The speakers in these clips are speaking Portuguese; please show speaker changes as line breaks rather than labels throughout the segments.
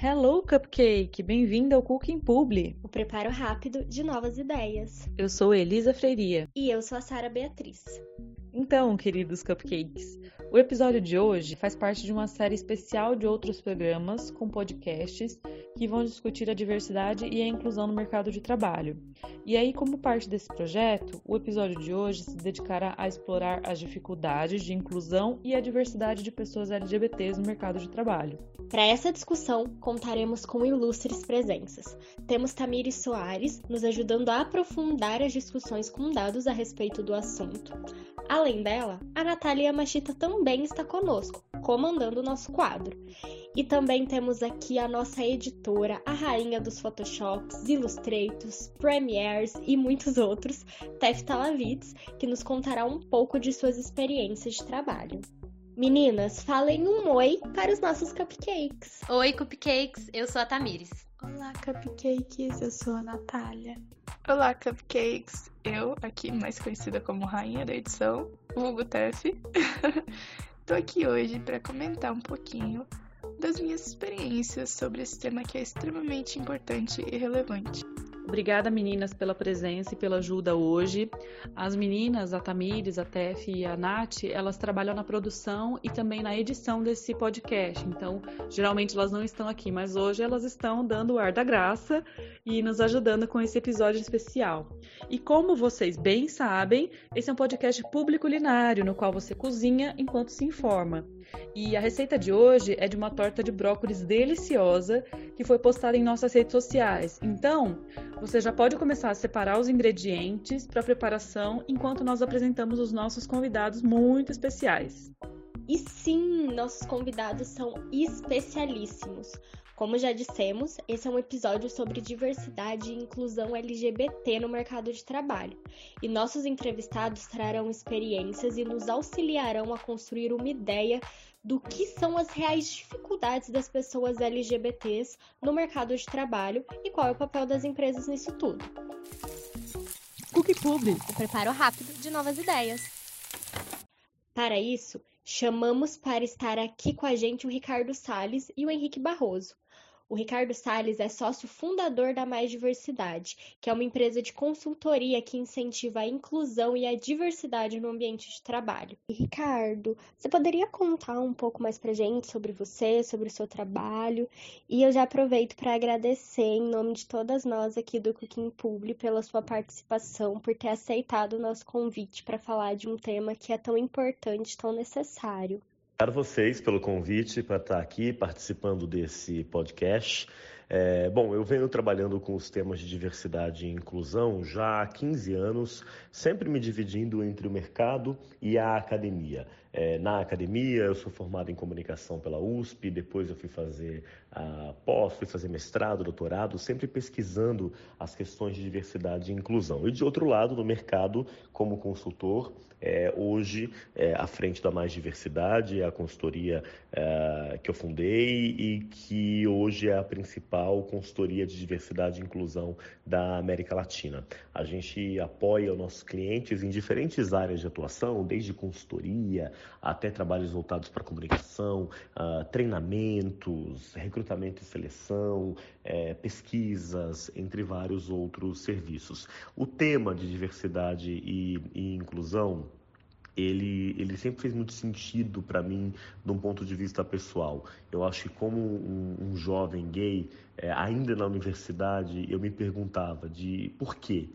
Hello, Cupcake! Bem-vindo ao Cooking Publi.
O preparo rápido de novas ideias.
Eu sou Elisa Freiria.
E eu sou a Sara Beatriz.
Então, queridos cupcakes, o episódio de hoje faz parte de uma série especial de outros programas com podcasts que vão discutir a diversidade e a inclusão no mercado de trabalho. E aí, como parte desse projeto, o episódio de hoje se dedicará a explorar as dificuldades de inclusão e a diversidade de pessoas LGBTs no mercado de trabalho.
Para essa discussão, contaremos com ilustres presenças. Temos Tamires Soares nos ajudando a aprofundar as discussões com dados a respeito do assunto. Além dela, a Natália Machita também está conosco, comandando o nosso quadro. E também temos aqui a nossa editora, a rainha dos Photoshops, Illustrators, Premieres e muitos outros, Tef Talavitz, que nos contará um pouco de suas experiências de trabalho. Meninas, falem um oi para os nossos cupcakes.
Oi, cupcakes, eu sou a Tamires.
Olá, cupcakes, eu sou a Natália.
Olá, cupcakes! Eu, aqui mais conhecida como rainha da edição, Hugo Tef. Tô aqui hoje para comentar um pouquinho das minhas experiências sobre esse tema que é extremamente importante e relevante.
Obrigada, meninas, pela presença e pela ajuda hoje. As meninas, a Tamires, a Tef e a Nath, elas trabalham na produção e também na edição desse podcast. Então, geralmente elas não estão aqui, mas hoje elas estão dando o ar da graça e nos ajudando com esse episódio especial. E como vocês bem sabem, esse é um podcast público culinário, no qual você cozinha enquanto se informa. E a receita de hoje é de uma torta de brócolis deliciosa que foi postada em nossas redes sociais. Então, você já pode começar a separar os ingredientes para a preparação enquanto nós apresentamos os nossos convidados muito especiais.
E sim, nossos convidados são especialíssimos. Como já dissemos, esse é um episódio sobre diversidade e inclusão LGBT no mercado de trabalho. E nossos entrevistados trarão experiências e nos auxiliarão a construir uma ideia do que são as reais dificuldades das pessoas LGBTs no mercado de trabalho e qual é o papel das empresas nisso tudo.
Cookie Publi.
O preparo rápido de novas ideias. Para isso, chamamos para estar aqui com a gente o Ricardo Sales e o Henrique Barroso. O Ricardo Sales é sócio fundador da Mais Diversidade, que é uma empresa de consultoria que incentiva a inclusão e a diversidade no ambiente de trabalho. Ricardo, você poderia contar um pouco mais pra gente sobre você, sobre o seu trabalho? E eu já aproveito para agradecer em nome de todas nós aqui do Cooking Publi pela sua participação, por ter aceitado o nosso convite para falar de um tema que é tão importante, tão necessário.
Obrigado vocês pelo convite para estar aqui participando desse podcast. É, bom, eu venho trabalhando com os temas de diversidade e inclusão já há 15 anos, sempre me dividindo entre o mercado e a academia. É, na academia, eu sou formado em comunicação pela USP, depois eu fui fazer a pós, fui fazer mestrado, doutorado, sempre pesquisando as questões de diversidade e inclusão. E de outro lado, no mercado, como consultor, é, hoje é, à frente da Mais Diversidade, a consultoria é, que eu fundei e que hoje é a principal consultoria de diversidade e inclusão da América Latina. A gente apoia os nossos clientes em diferentes áreas de atuação, desde consultoria até trabalhos voltados para comunicação, uh, treinamentos, recrutamento e seleção, é, pesquisas, entre vários outros serviços. O tema de diversidade e, e inclusão ele, ele sempre fez muito sentido para mim, de um ponto de vista pessoal. Eu acho que como um, um jovem gay, é, ainda na universidade, eu me perguntava de por quê?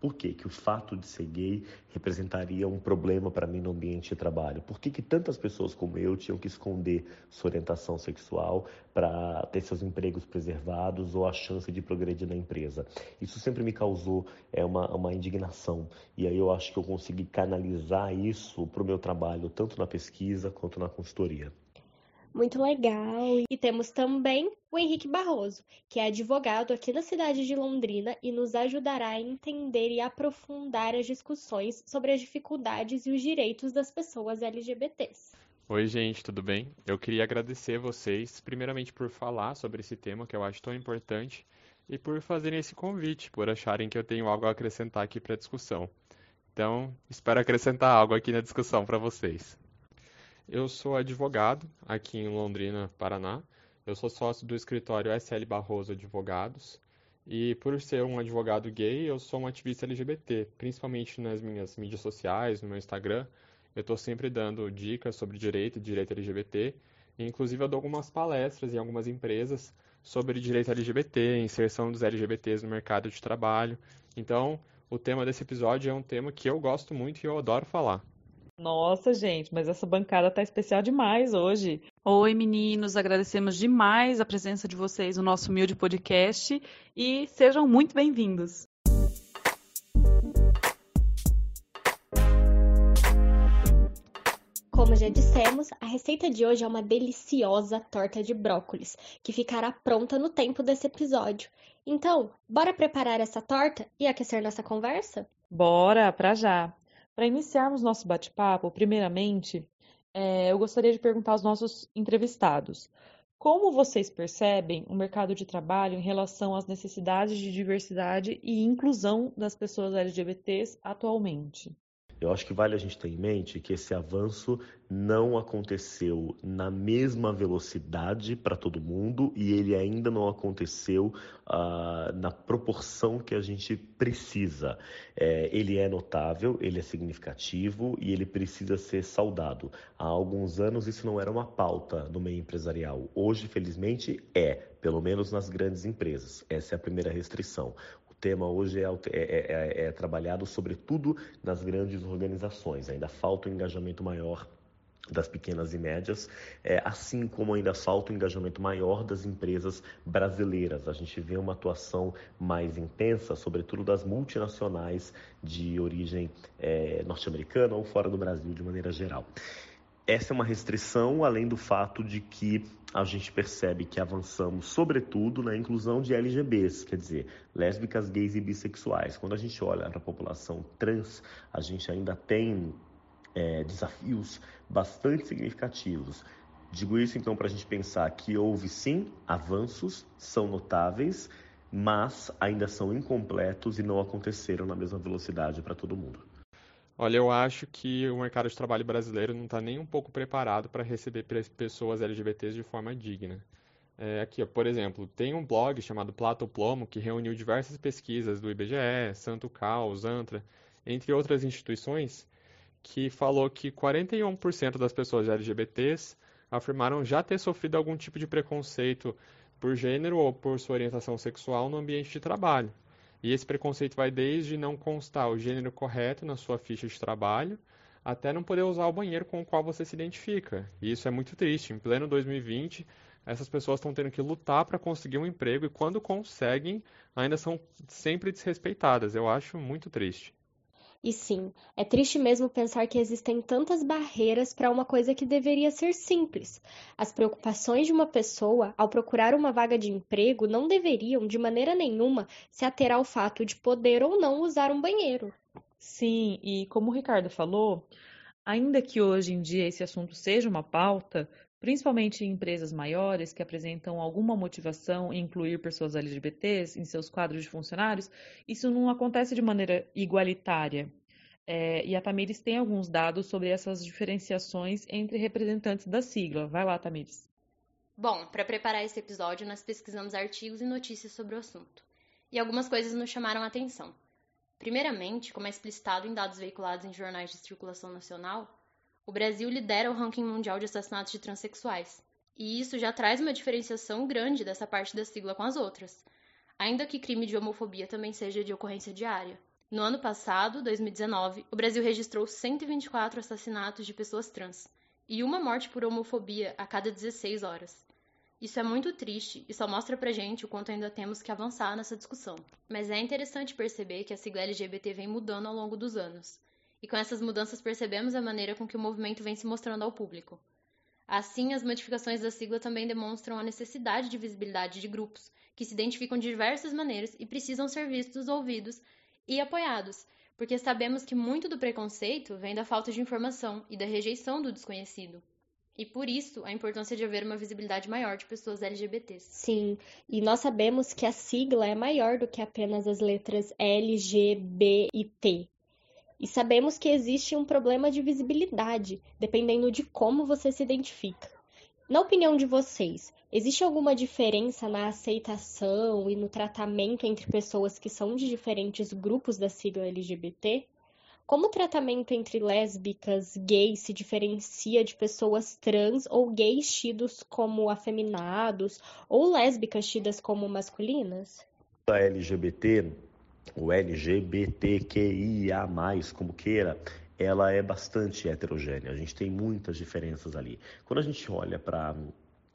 Por que, que o fato de ser gay representaria um problema para mim no ambiente de trabalho? Por que, que tantas pessoas como eu tinham que esconder sua orientação sexual para ter seus empregos preservados ou a chance de progredir na empresa? Isso sempre me causou é, uma, uma indignação. E aí eu acho que eu consegui canalizar isso para o meu trabalho, tanto na pesquisa quanto na consultoria
muito legal. E temos também o Henrique Barroso, que é advogado aqui na cidade de Londrina e nos ajudará a entender e aprofundar as discussões sobre as dificuldades e os direitos das pessoas LGBTs.
Oi, gente, tudo bem? Eu queria agradecer vocês, primeiramente, por falar sobre esse tema que eu acho tão importante e por fazerem esse convite, por acharem que eu tenho algo a acrescentar aqui para a discussão. Então, espero acrescentar algo aqui na discussão para vocês. Eu sou advogado aqui em Londrina, Paraná. Eu sou sócio do escritório SL Barroso Advogados e por ser um advogado gay, eu sou um ativista LGBT, principalmente nas minhas mídias sociais, no meu Instagram. Eu estou sempre dando dicas sobre direito e direito LGBT. Inclusive, eu dou algumas palestras em algumas empresas sobre direito LGBT, inserção dos LGBTs no mercado de trabalho. Então, o tema desse episódio é um tema que eu gosto muito e eu adoro falar.
Nossa, gente, mas essa bancada tá especial demais hoje. Oi, meninos, agradecemos demais a presença de vocês no nosso humilde podcast e sejam muito bem-vindos.
Como já dissemos, a receita de hoje é uma deliciosa torta de brócolis, que ficará pronta no tempo desse episódio. Então, bora preparar essa torta e aquecer nossa conversa?
Bora, pra já. Para iniciarmos nosso bate-papo, primeiramente, é, eu gostaria de perguntar aos nossos entrevistados: como vocês percebem o mercado de trabalho em relação às necessidades de diversidade e inclusão das pessoas LGBTs atualmente?
Eu acho que vale a gente ter em mente que esse avanço não aconteceu na mesma velocidade para todo mundo e ele ainda não aconteceu uh, na proporção que a gente precisa. É, ele é notável, ele é significativo e ele precisa ser saudado. Há alguns anos isso não era uma pauta no meio empresarial. Hoje, felizmente, é, pelo menos nas grandes empresas. Essa é a primeira restrição tema hoje é, é, é, é trabalhado sobretudo nas grandes organizações. Ainda falta um engajamento maior das pequenas e médias, é, assim como ainda falta um engajamento maior das empresas brasileiras. A gente vê uma atuação mais intensa, sobretudo das multinacionais de origem é, norte-americana ou fora do Brasil de maneira geral. Essa é uma restrição, além do fato de que a gente percebe que avançamos, sobretudo, na inclusão de LGBs, quer dizer, lésbicas, gays e bissexuais. Quando a gente olha para a população trans, a gente ainda tem é, desafios bastante significativos. Digo isso então para a gente pensar que houve sim avanços, são notáveis, mas ainda são incompletos e não aconteceram na mesma velocidade para todo mundo.
Olha, eu acho que o mercado de trabalho brasileiro não está nem um pouco preparado para receber pessoas LGBTs de forma digna. É, aqui, ó, por exemplo, tem um blog chamado Plato Plomo que reuniu diversas pesquisas do IBGE, Santo Cal, Zantra, entre outras instituições, que falou que 41% das pessoas LGBTs afirmaram já ter sofrido algum tipo de preconceito por gênero ou por sua orientação sexual no ambiente de trabalho. E esse preconceito vai desde não constar o gênero correto na sua ficha de trabalho, até não poder usar o banheiro com o qual você se identifica. E isso é muito triste. Em pleno 2020, essas pessoas estão tendo que lutar para conseguir um emprego e quando conseguem, ainda são sempre desrespeitadas. Eu acho muito triste.
E sim, é triste mesmo pensar que existem tantas barreiras para uma coisa que deveria ser simples. As preocupações de uma pessoa ao procurar uma vaga de emprego não deveriam, de maneira nenhuma, se ater ao fato de poder ou não usar um banheiro.
Sim, e como o Ricardo falou, ainda que hoje em dia esse assunto seja uma pauta, principalmente em empresas maiores que apresentam alguma motivação em incluir pessoas LGBTs em seus quadros de funcionários, isso não acontece de maneira igualitária. É, e a Tamires tem alguns dados sobre essas diferenciações entre representantes da sigla. Vai lá, Tamires.
Bom, para preparar esse episódio, nós pesquisamos artigos e notícias sobre o assunto. E algumas coisas nos chamaram a atenção. Primeiramente, como é explicitado em dados veiculados em jornais de circulação nacional, o Brasil lidera o ranking mundial de assassinatos de transexuais. E isso já traz uma diferenciação grande dessa parte da sigla com as outras, ainda que crime de homofobia também seja de ocorrência diária. No ano passado, 2019, o Brasil registrou 124 assassinatos de pessoas trans e uma morte por homofobia a cada 16 horas. Isso é muito triste e só mostra pra gente o quanto ainda temos que avançar nessa discussão. Mas é interessante perceber que a sigla LGBT vem mudando ao longo dos anos e com essas mudanças percebemos a maneira com que o movimento vem se mostrando ao público. Assim, as modificações da sigla também demonstram a necessidade de visibilidade de grupos que se identificam de diversas maneiras e precisam ser vistos, ouvidos e apoiados, porque sabemos que muito do preconceito vem da falta de informação e da rejeição do desconhecido. E por isso, a importância de haver uma visibilidade maior de pessoas LGBTs.
Sim, e nós sabemos que a sigla é maior do que apenas as letras L, G, B e T. E sabemos que existe um problema de visibilidade, dependendo de como você se identifica. Na opinião de vocês, existe alguma diferença na aceitação e no tratamento entre pessoas que são de diferentes grupos da sigla LGBT? Como o tratamento entre lésbicas, gays se diferencia de pessoas trans ou gays tidos como afeminados ou lésbicas tidas como masculinas?
A LGBT, o LGBTQIA+, como queira, ela é bastante heterogênea. A gente tem muitas diferenças ali. Quando a gente olha para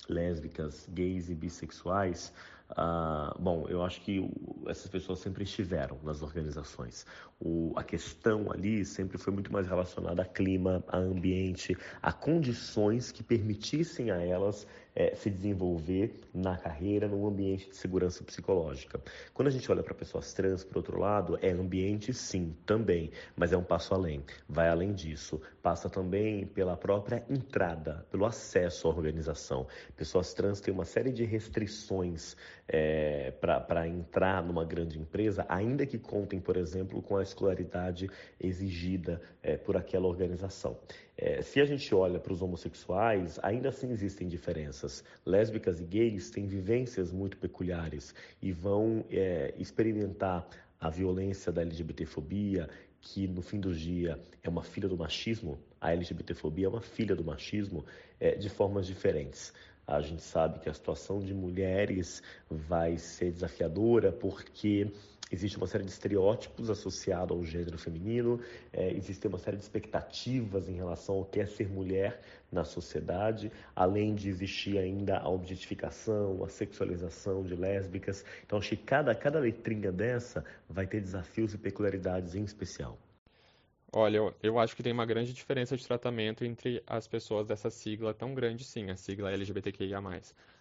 lésbicas, gays e bissexuais, uh, bom, eu acho que essas pessoas sempre estiveram nas organizações. O, a questão ali sempre foi muito mais relacionada a clima, a ambiente, a condições que permitissem a elas é, se desenvolver na carreira, num ambiente de segurança psicológica. Quando a gente olha para pessoas trans, por outro lado, é ambiente sim, também, mas é um passo além. Vai além disso. Passa também pela própria entrada, pelo acesso à organização. Pessoas trans têm uma série de restrições é, para entrar numa grande empresa, ainda que contem, por exemplo, com a escolaridade exigida é, por aquela organização. É, se a gente olha para os homossexuais, ainda assim existem diferenças. Lésbicas e gays têm vivências muito peculiares e vão é, experimentar a violência da LGBTfobia, que no fim do dia é uma filha do machismo, a LGBTfobia é uma filha do machismo, é, de formas diferentes. A gente sabe que a situação de mulheres vai ser desafiadora porque existe uma série de estereótipos associados ao gênero feminino, é, existe uma série de expectativas em relação ao que é ser mulher na sociedade, além de existir ainda a objetificação, a sexualização de lésbicas. Então, acho que cada, cada letrinha dessa vai ter desafios e peculiaridades em especial.
Olha, eu, eu acho que tem uma grande diferença de tratamento entre as pessoas dessa sigla tão grande, sim, a sigla LGBTQIA+.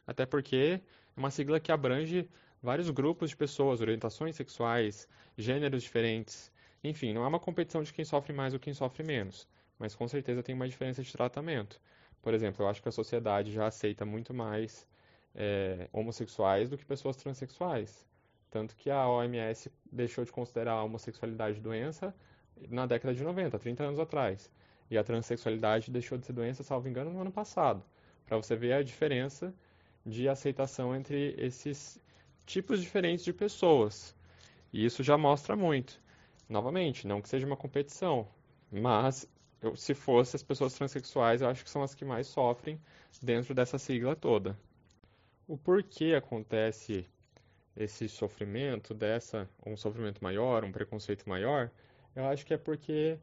Até porque é uma sigla que abrange vários grupos de pessoas, orientações sexuais, gêneros diferentes. Enfim, não é uma competição de quem sofre mais ou quem sofre menos, mas com certeza tem uma diferença de tratamento. Por exemplo, eu acho que a sociedade já aceita muito mais é, homossexuais do que pessoas transexuais. Tanto que a OMS deixou de considerar a homossexualidade doença na década de 90, 30 anos atrás. E a transexualidade deixou de ser doença, salvo engano, no ano passado. Para você ver a diferença de aceitação entre esses tipos diferentes de pessoas. E isso já mostra muito. Novamente, não que seja uma competição, mas eu, se fosse as pessoas transexuais, eu acho que são as que mais sofrem dentro dessa sigla toda. O porquê acontece esse sofrimento dessa, um sofrimento maior, um preconceito maior, eu acho que é porque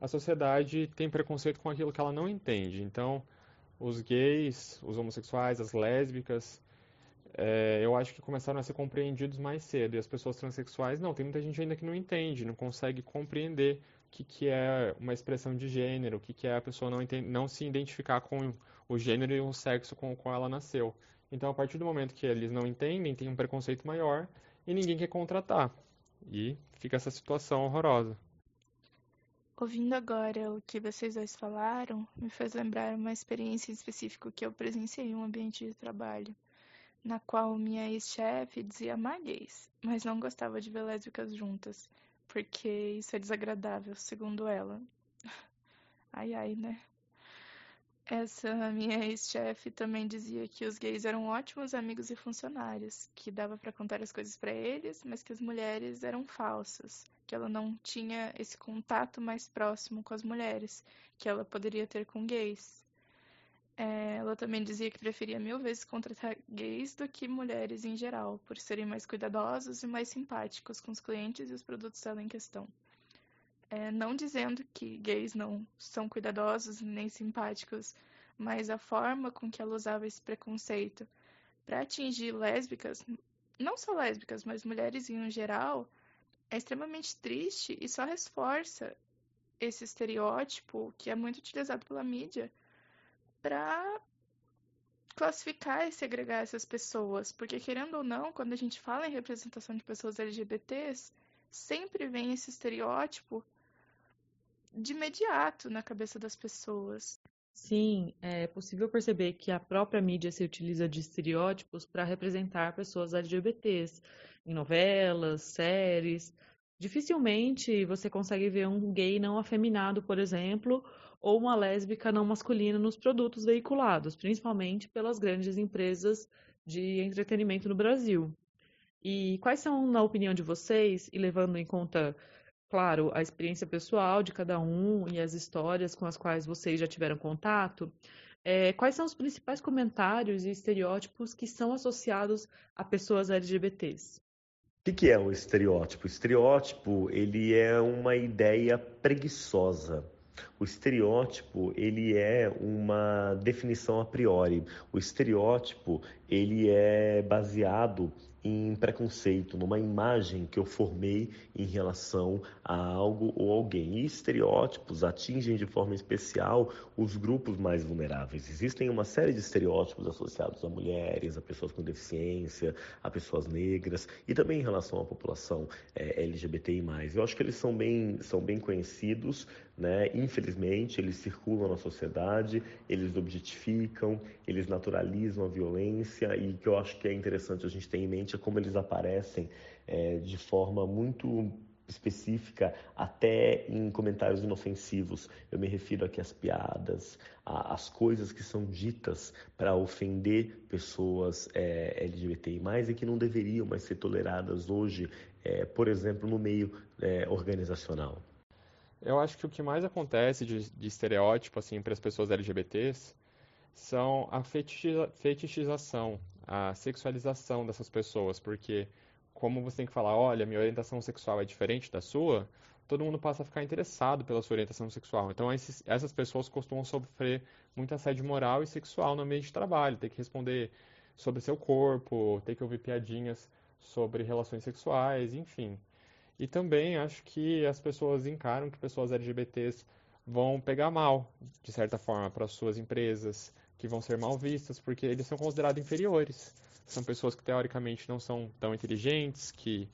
a sociedade tem preconceito com aquilo que ela não entende. Então, os gays, os homossexuais, as lésbicas, é, eu acho que começaram a ser compreendidos mais cedo. E as pessoas transexuais, não, tem muita gente ainda que não entende, não consegue compreender o que, que é uma expressão de gênero, o que, que é a pessoa não, entende, não se identificar com o gênero e o sexo com o qual ela nasceu. Então, a partir do momento que eles não entendem, tem um preconceito maior e ninguém quer contratar. E fica essa situação horrorosa.
Ouvindo agora o que vocês dois falaram, me faz lembrar uma experiência específica que eu presenciei em um ambiente de trabalho, na qual minha ex-chefe dizia gays, mas não gostava de ver lésbicas juntas, porque isso é desagradável, segundo ela. Ai ai, né? Essa minha ex-chefe também dizia que os gays eram ótimos amigos e funcionários, que dava para contar as coisas para eles, mas que as mulheres eram falsas, que ela não tinha esse contato mais próximo com as mulheres que ela poderia ter com gays. É, ela também dizia que preferia mil vezes contratar gays do que mulheres em geral, por serem mais cuidadosos e mais simpáticos com os clientes e os produtos dela em questão. É, não dizendo que gays não são cuidadosos nem simpáticos, mas a forma com que ela usava esse preconceito para atingir lésbicas, não só lésbicas, mas mulheres em geral, é extremamente triste e só reforça esse estereótipo que é muito utilizado pela mídia para classificar e segregar essas pessoas, porque querendo ou não, quando a gente fala em representação de pessoas LGBTs, sempre vem esse estereótipo de imediato na cabeça das pessoas.
Sim, é possível perceber que a própria mídia se utiliza de estereótipos para representar pessoas LGBTs em novelas, séries. dificilmente você consegue ver um gay não afeminado, por exemplo, ou uma lésbica não masculina nos produtos veiculados, principalmente pelas grandes empresas de entretenimento no Brasil. E quais são, na opinião de vocês, e levando em conta, claro, a experiência pessoal de cada um e as histórias com as quais vocês já tiveram contato, é, quais são os principais comentários e estereótipos que são associados a pessoas LGBTs?
O que, que é o estereótipo? O estereótipo ele é uma ideia preguiçosa. O estereótipo ele é uma definição a priori. O estereótipo ele é baseado em preconceito, numa imagem que eu formei em relação a algo ou alguém. E estereótipos atingem de forma especial os grupos mais vulneráveis. Existem uma série de estereótipos associados a mulheres, a pessoas com deficiência, a pessoas negras e também em relação à população é, LGBTI+. Eu acho que eles são bem, são bem conhecidos, né? infelizmente eles circulam na sociedade, eles objetificam, eles naturalizam a violência e que eu acho que é interessante a gente ter em mente é como eles aparecem é, de forma muito específica, até em comentários inofensivos. Eu me refiro aqui às piadas, às coisas que são ditas para ofender pessoas é, LGBTI+, e que não deveriam mais ser toleradas hoje, é, por exemplo, no meio é, organizacional.
Eu acho que o que mais acontece de, de estereótipo assim para as pessoas LGBTs são a fetichização a sexualização dessas pessoas, porque como você tem que falar, olha, minha orientação sexual é diferente da sua, todo mundo passa a ficar interessado pela sua orientação sexual. Então, esses, essas pessoas costumam sofrer muito assédio moral e sexual no ambiente de trabalho, ter que responder sobre seu corpo, ter que ouvir piadinhas sobre relações sexuais, enfim. E também acho que as pessoas encaram que pessoas LGBTs vão pegar mal, de certa forma, para suas empresas, que vão ser mal vistas porque eles são considerados inferiores. São pessoas que teoricamente não são tão inteligentes, que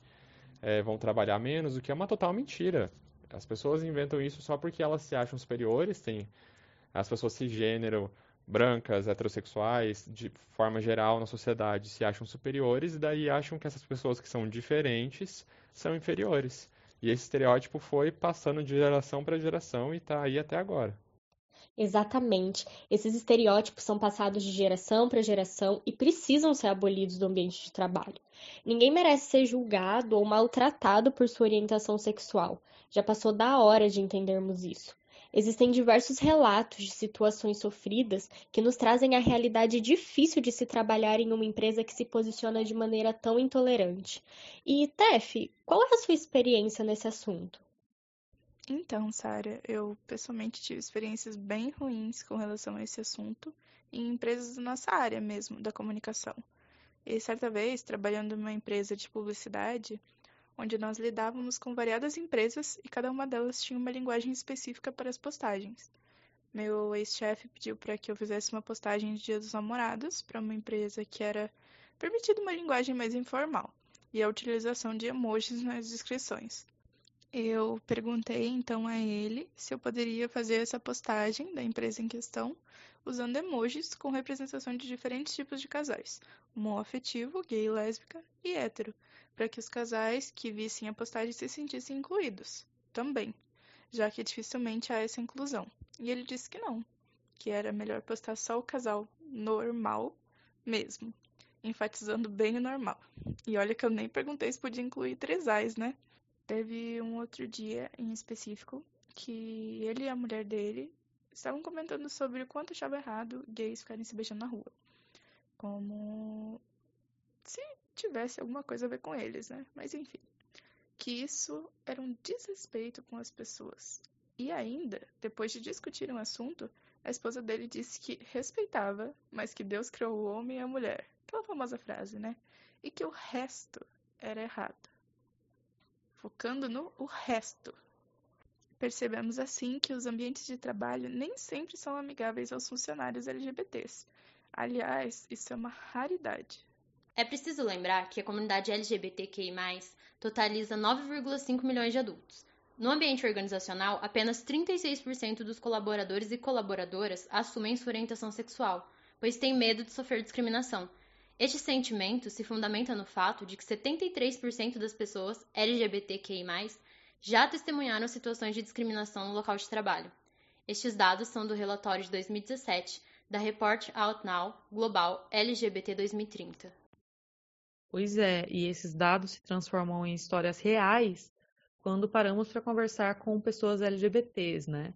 é, vão trabalhar menos, o que é uma total mentira. As pessoas inventam isso só porque elas se acham superiores. Tem as pessoas cisgênero, brancas, heterossexuais, de forma geral na sociedade, se acham superiores e daí acham que essas pessoas que são diferentes são inferiores. E esse estereótipo foi passando de geração para geração e está aí até agora.
Exatamente. Esses estereótipos são passados de geração para geração e precisam ser abolidos do ambiente de trabalho. Ninguém merece ser julgado ou maltratado por sua orientação sexual. Já passou da hora de entendermos isso. Existem diversos relatos de situações sofridas que nos trazem a realidade difícil de se trabalhar em uma empresa que se posiciona de maneira tão intolerante. E, Tef, qual é a sua experiência nesse assunto?
Então, Sara, eu pessoalmente tive experiências bem ruins com relação a esse assunto em empresas da nossa área mesmo, da comunicação. E certa vez, trabalhando numa empresa de publicidade, onde nós lidávamos com variadas empresas e cada uma delas tinha uma linguagem específica para as postagens. Meu ex-chefe pediu para que eu fizesse uma postagem de Dia dos Namorados para uma empresa que era permitida uma linguagem mais informal e a utilização de emojis nas descrições. Eu perguntei então a ele se eu poderia fazer essa postagem da empresa em questão usando emojis com representação de diferentes tipos de casais, homoafetivo, gay, lésbica e hétero, para que os casais que vissem a postagem se sentissem incluídos também, já que dificilmente há essa inclusão. E ele disse que não, que era melhor postar só o casal normal mesmo, enfatizando bem o normal. E olha que eu nem perguntei se podia incluir tresais, né? Teve um outro dia em específico que ele e a mulher dele estavam comentando sobre o quanto achava errado gays ficarem se beijando na rua. Como se tivesse alguma coisa a ver com eles, né? Mas enfim. Que isso era um desrespeito com as pessoas. E ainda, depois de discutir um assunto, a esposa dele disse que respeitava, mas que Deus criou o homem e a mulher. Aquela famosa frase, né? E que o resto era errado focando no o resto. Percebemos assim que os ambientes de trabalho nem sempre são amigáveis aos funcionários LGBTs. Aliás, isso é uma raridade.
É preciso lembrar que a comunidade LGBTQI, totaliza 9,5 milhões de adultos. No ambiente organizacional, apenas 36% dos colaboradores e colaboradoras assumem sua orientação sexual, pois têm medo de sofrer discriminação. Este sentimento se fundamenta no fato de que 73% das pessoas LGBTQI+, já testemunharam situações de discriminação no local de trabalho. Estes dados são do relatório de 2017 da Report Out Now Global LGBT 2030.
Pois é, e esses dados se transformam em histórias reais quando paramos para conversar com pessoas LGBTs, né?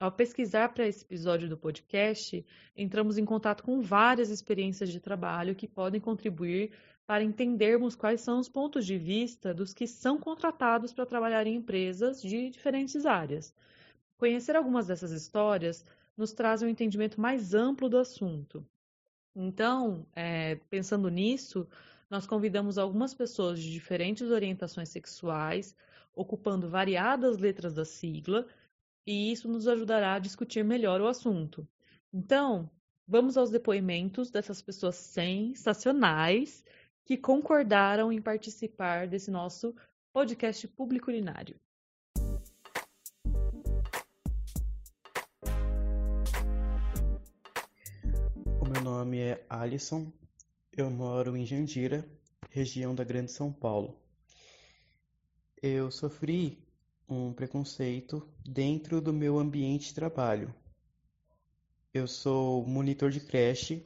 Ao pesquisar para esse episódio do podcast, entramos em contato com várias experiências de trabalho que podem contribuir para entendermos quais são os pontos de vista dos que são contratados para trabalhar em empresas de diferentes áreas. Conhecer algumas dessas histórias nos traz um entendimento mais amplo do assunto. Então, é, pensando nisso, nós convidamos algumas pessoas de diferentes orientações sexuais, ocupando variadas letras da sigla, e isso nos ajudará a discutir melhor o assunto. Então, vamos aos depoimentos dessas pessoas sensacionais que concordaram em participar desse nosso podcast público culinário.
O meu nome é Alisson, eu moro em Jandira, região da Grande São Paulo. Eu sofri um preconceito dentro do meu ambiente de trabalho. Eu sou monitor de creche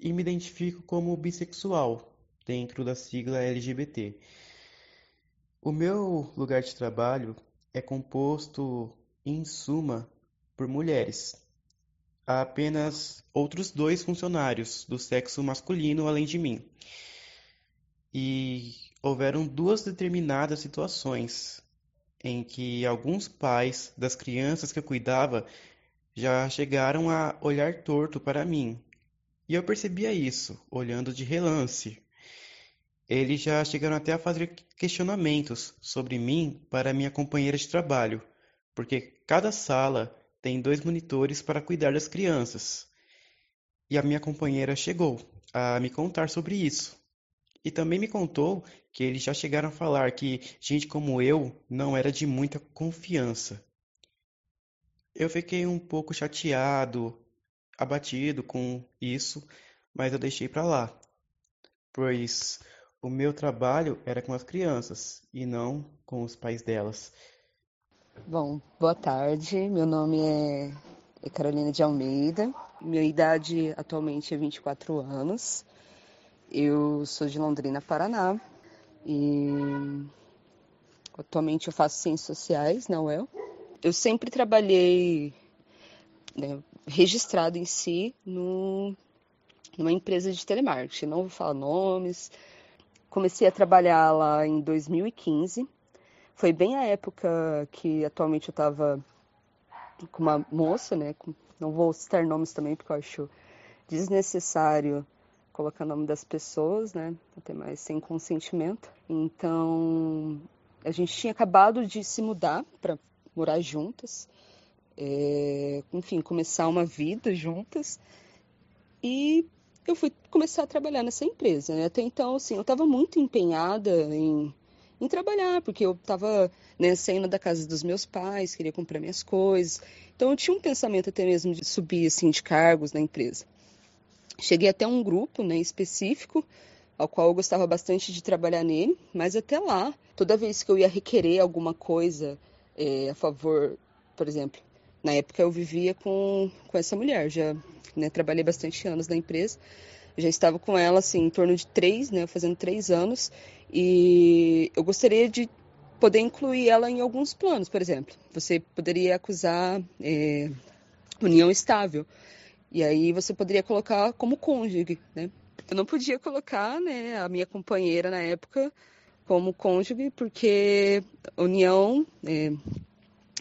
e me identifico como bissexual dentro da sigla LGBT. O meu lugar de trabalho é composto, em suma, por mulheres. Há apenas outros dois funcionários do sexo masculino além de mim. E houveram duas determinadas situações em que alguns pais das crianças que eu cuidava já chegaram a olhar torto para mim. E eu percebia isso, olhando de relance. Eles já chegaram até a fazer questionamentos sobre mim para minha companheira de trabalho, porque cada sala tem dois monitores para cuidar das crianças. E a minha companheira chegou a me contar sobre isso. E também me contou que eles já chegaram a falar que gente como eu não era de muita confiança. Eu fiquei um pouco chateado, abatido com isso, mas eu deixei para lá, pois o meu trabalho era com as crianças e não com os pais delas.
Bom, boa tarde. Meu nome é Carolina de Almeida. Minha idade atualmente é 24 anos. Eu sou de Londrina, Paraná. E atualmente eu faço ciências sociais na UEL. Eu sempre trabalhei né, registrado em si no, numa empresa de telemarketing. Não vou falar nomes. Comecei a trabalhar lá em 2015 foi bem a época que atualmente eu estava com uma moça, né? Não vou citar nomes também porque eu acho desnecessário colocar o nome das pessoas, né? Até mais sem consentimento. Então, a gente tinha acabado de se mudar para morar juntas, é, enfim, começar uma vida juntas. E eu fui começar a trabalhar nessa empresa. Né? Até então, assim, eu estava muito empenhada em em trabalhar, porque eu estava né, saindo da casa dos meus pais, queria comprar minhas coisas. Então eu tinha um pensamento até mesmo de subir assim de cargos na empresa. Cheguei até um grupo né, específico, ao qual eu gostava bastante de trabalhar nele, mas até lá, toda vez que eu ia requerer alguma coisa é, a favor, por exemplo, na época eu vivia com, com essa mulher, já né, trabalhei bastante anos na empresa, já estava com ela assim em torno de três, né, fazendo três anos, e eu gostaria de poder incluir ela em alguns planos, por exemplo. Você poderia acusar é, união estável. E aí você poderia colocar como cônjuge, né? Eu não podia colocar, né, a minha companheira na época como cônjuge, porque união é,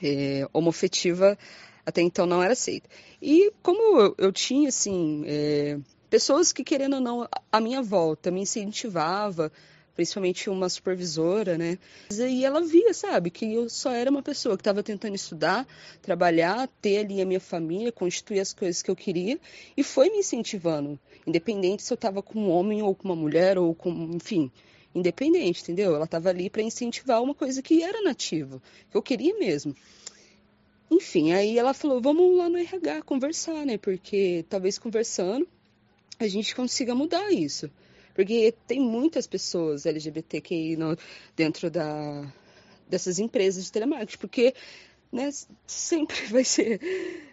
é, homofetiva até então não era aceita. E como eu, eu tinha, assim, é, pessoas que, querendo ou não, a minha volta me incentivava principalmente uma supervisora, né? E ela via, sabe, que eu só era uma pessoa que estava tentando estudar, trabalhar, ter ali a minha família, constituir as coisas que eu queria, e foi me incentivando, independente se eu estava com um homem ou com uma mulher ou com, enfim, independente, entendeu? Ela estava ali para incentivar uma coisa que era nativa, que eu queria mesmo. Enfim, aí ela falou: vamos lá no RH conversar, né? Porque talvez conversando a gente consiga mudar isso. Porque tem muitas pessoas LGBTQI no, dentro da, dessas empresas de telemarketing, porque né, sempre vai ser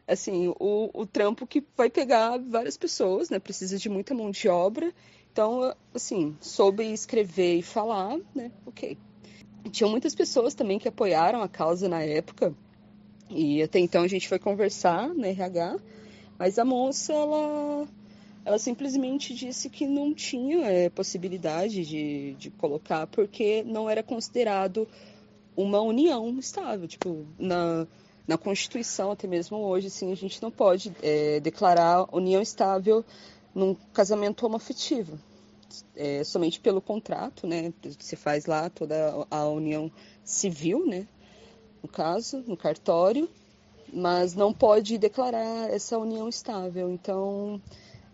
assim o, o trampo que vai pegar várias pessoas, né, precisa de muita mão de obra. Então, assim, soube escrever e falar, né, ok. Tinham muitas pessoas também que apoiaram a causa na época, e até então a gente foi conversar na RH, mas a moça, ela ela simplesmente disse que não tinha é, possibilidade de, de colocar porque não era considerado uma união estável. Tipo, na, na Constituição, até mesmo hoje, assim, a gente não pode é, declarar união estável num casamento homoafetivo. É, somente pelo contrato, né? Você faz lá toda a união civil, né? No caso, no cartório, mas não pode declarar essa união estável. Então,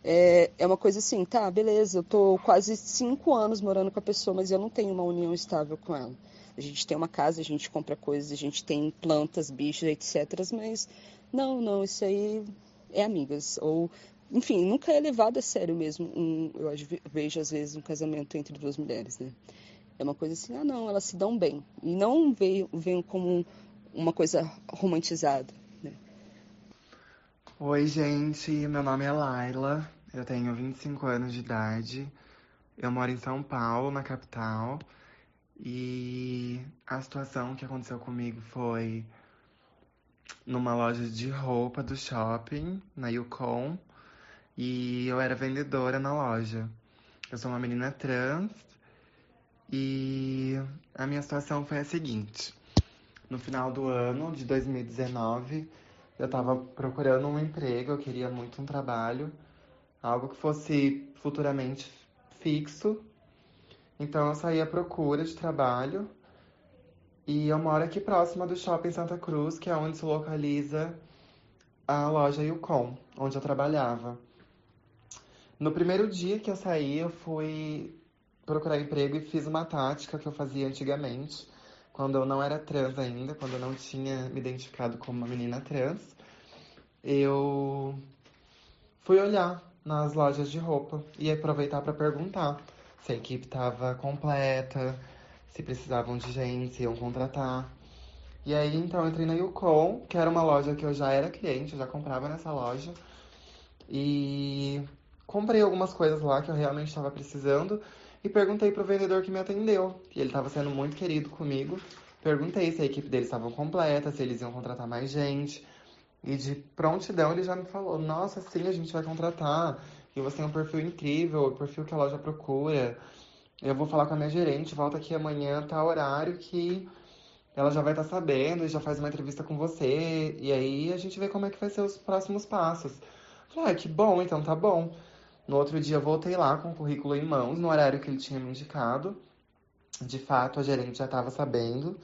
é, é uma coisa assim, tá, beleza, eu tô quase cinco anos morando com a pessoa, mas eu não tenho uma união estável com ela. A gente tem uma casa, a gente compra coisas, a gente tem plantas, bichos, etc. Mas não, não, isso aí é amigas. Ou, enfim, nunca é levado a sério mesmo. Um, eu vejo às vezes um casamento entre duas mulheres, né? É uma coisa assim, ah não, elas se dão bem. E não veio, veio como uma coisa romantizada.
Oi, gente, meu nome é Laila, eu tenho 25 anos de idade, eu moro em São Paulo, na capital, e a situação que aconteceu comigo foi numa loja de roupa do shopping, na Yukon, e eu era vendedora na loja. Eu sou uma menina trans e a minha situação foi a seguinte. No final do ano de 2019, eu estava procurando um emprego, eu queria muito um trabalho, algo que fosse futuramente fixo. Então eu saí à procura de trabalho e eu moro aqui próxima do Shopping Santa Cruz, que é onde se localiza a loja Yukon, onde eu trabalhava. No primeiro dia que eu saí, eu fui procurar emprego e fiz uma tática que eu fazia antigamente, quando eu não era trans ainda, quando eu não tinha me identificado como uma menina trans. Eu fui olhar nas lojas de roupa e aproveitar para perguntar se a equipe estava completa, se precisavam de gente, se iam contratar. E aí, então, eu entrei na Yukon, que era uma loja que eu já era cliente, eu já comprava nessa loja. E comprei algumas coisas lá que eu realmente estava precisando e perguntei pro vendedor que me atendeu. E ele estava sendo muito querido comigo. Perguntei se a equipe deles estava completa, se eles iam contratar mais gente. E de prontidão ele já me falou: Nossa, sim, a gente vai contratar. E você tem um perfil incrível, o perfil que a loja procura. Eu vou falar com a minha gerente, volta aqui amanhã, tá horário que ela já vai estar tá sabendo e já faz uma entrevista com você. E aí a gente vê como é que vai ser os próximos passos. Falei, ah, que bom, então tá bom. No outro dia voltei lá com o currículo em mãos, no horário que ele tinha me indicado. De fato, a gerente já estava sabendo.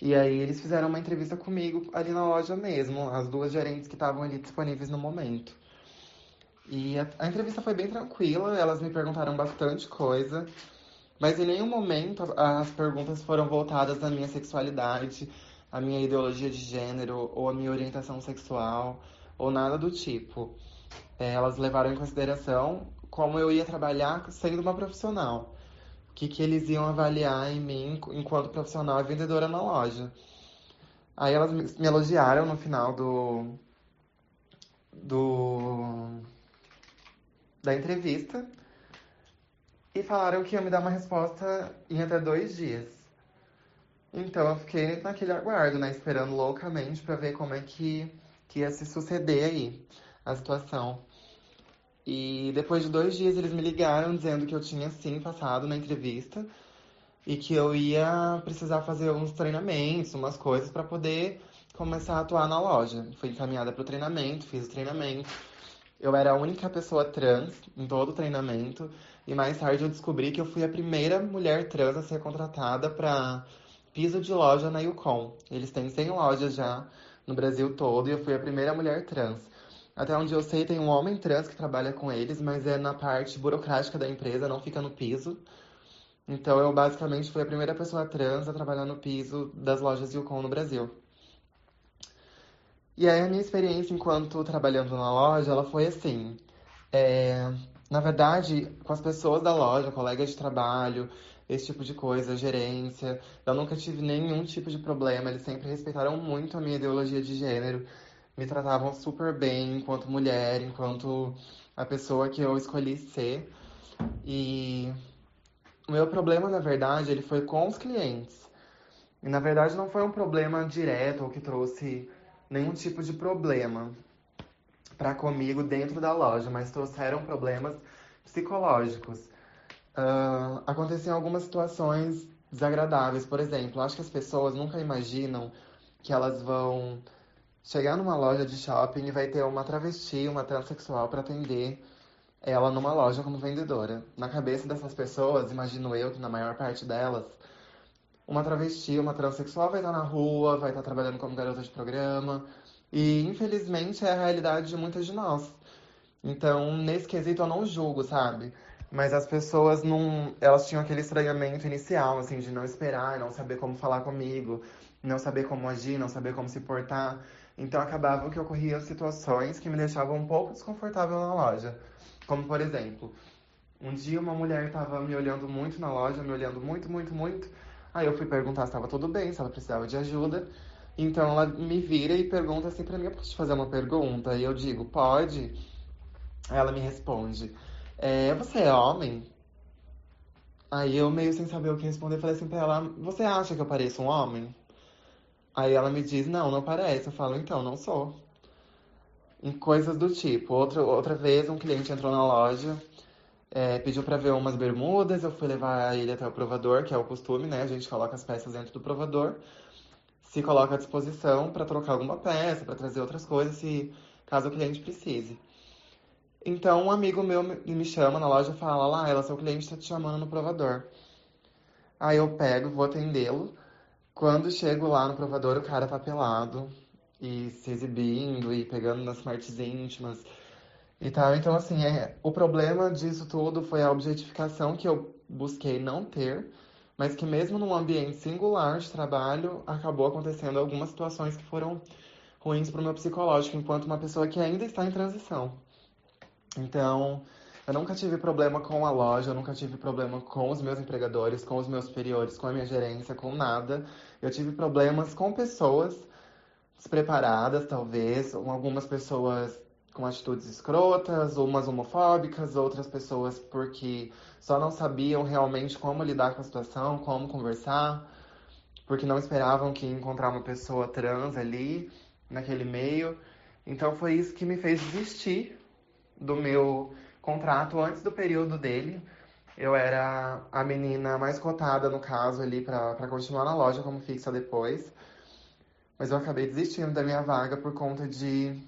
E aí eles fizeram uma entrevista comigo ali na loja mesmo, as duas gerentes que estavam ali disponíveis no momento. E a, a entrevista foi bem tranquila, elas me perguntaram bastante coisa. Mas em nenhum momento as perguntas foram voltadas à minha sexualidade, à minha ideologia de gênero ou à minha orientação sexual ou nada do tipo. É, elas levaram em consideração como eu ia trabalhar sendo uma profissional. O que, que eles iam avaliar em mim enquanto profissional e vendedora na loja. Aí elas me elogiaram no final do, do da entrevista e falaram que ia me dar uma resposta em até dois dias. Então eu fiquei naquele aguardo, né? Esperando loucamente para ver como é que, que ia se suceder aí a situação. E depois de dois dias eles me ligaram dizendo que eu tinha sim passado na entrevista e que eu ia precisar fazer uns treinamentos, umas coisas para poder começar a atuar na loja. Fui encaminhada para o treinamento, fiz o treinamento. Eu era a única pessoa trans em todo o treinamento. E mais tarde eu descobri que eu fui a primeira mulher trans a ser contratada para piso de loja na Yukon. Eles têm 100 lojas já no Brasil todo e eu fui a primeira mulher trans. Até onde eu sei, tem um homem trans que trabalha com eles, mas é na parte burocrática da empresa, não fica no piso. Então eu basicamente fui a primeira pessoa trans a trabalhar no piso das lojas Yukon no Brasil. E aí a minha experiência enquanto trabalhando na loja, ela foi assim. É, Na verdade, com as pessoas da loja, colegas de trabalho, esse tipo de coisa, gerência, eu nunca tive nenhum tipo de problema. Eles sempre respeitaram muito a minha ideologia de gênero, me tratavam super bem enquanto mulher, enquanto a pessoa que eu escolhi ser. E o meu problema, na verdade, ele foi com os clientes. E na verdade não foi um problema direto ou que trouxe nenhum tipo de problema para comigo dentro da loja, mas trouxeram problemas psicológicos. Uh, aconteciam algumas situações desagradáveis, por exemplo, acho que as pessoas nunca imaginam que elas vão chegar numa loja de shopping e vai ter uma travesti, uma transexual para atender ela numa loja como vendedora. Na cabeça dessas pessoas, imagino eu que na maior parte delas, uma travesti, uma transexual vai estar na rua, vai estar trabalhando como garota de programa. E infelizmente é a realidade de muitas de nós. Então, nesse quesito eu não julgo, sabe? Mas as pessoas não. Elas tinham aquele estranhamento inicial, assim, de não esperar, não saber como falar comigo, não saber como agir, não saber como se portar. Então acabavam que ocorriam situações que me deixavam um pouco desconfortável na loja. Como por exemplo, um dia uma mulher estava me olhando muito na loja, me olhando muito, muito, muito. Aí eu fui perguntar se estava tudo bem, se ela precisava de ajuda. Então ela me vira e pergunta assim para mim: eu posso te fazer uma pergunta? E eu digo: pode. Ela me responde: é, você é homem? Aí eu, meio sem saber o que responder, falei assim pra ela: você acha que eu pareço um homem? Aí ela me diz: não, não parece. Eu falo: então, não sou. Em coisas do tipo. Outra, outra vez, um cliente entrou na loja é, pediu para ver umas bermudas, eu fui levar ele até o provador, que é o costume, né? A gente coloca as peças dentro do provador, se coloca à disposição para trocar alguma peça, para trazer outras coisas, se caso o cliente precise. Então, um amigo meu me chama na loja e fala: lá, ela, seu cliente está te chamando no provador. Aí eu pego, vou atendê-lo. Quando chego lá no provador, o cara tá pelado e se exibindo e pegando nas partes íntimas e tal. Então, assim, é, o problema disso tudo foi a objetificação que eu busquei não ter, mas que mesmo num ambiente singular de trabalho, acabou acontecendo algumas situações que foram ruins para o meu psicológico, enquanto uma pessoa que ainda está em transição. Então, eu nunca tive problema com a loja, eu nunca tive problema com os meus empregadores, com os meus superiores, com a minha gerência, com nada. Eu tive problemas com pessoas despreparadas, talvez, algumas pessoas com atitudes escrotas, umas homofóbicas, outras pessoas porque só não sabiam realmente como lidar com a situação, como conversar, porque não esperavam que encontrar uma pessoa trans ali naquele meio. Então foi isso que me fez desistir do meu contrato antes do período dele. Eu era a menina mais cotada no caso ali para continuar na loja como fixa depois. Mas eu acabei desistindo da minha vaga por conta de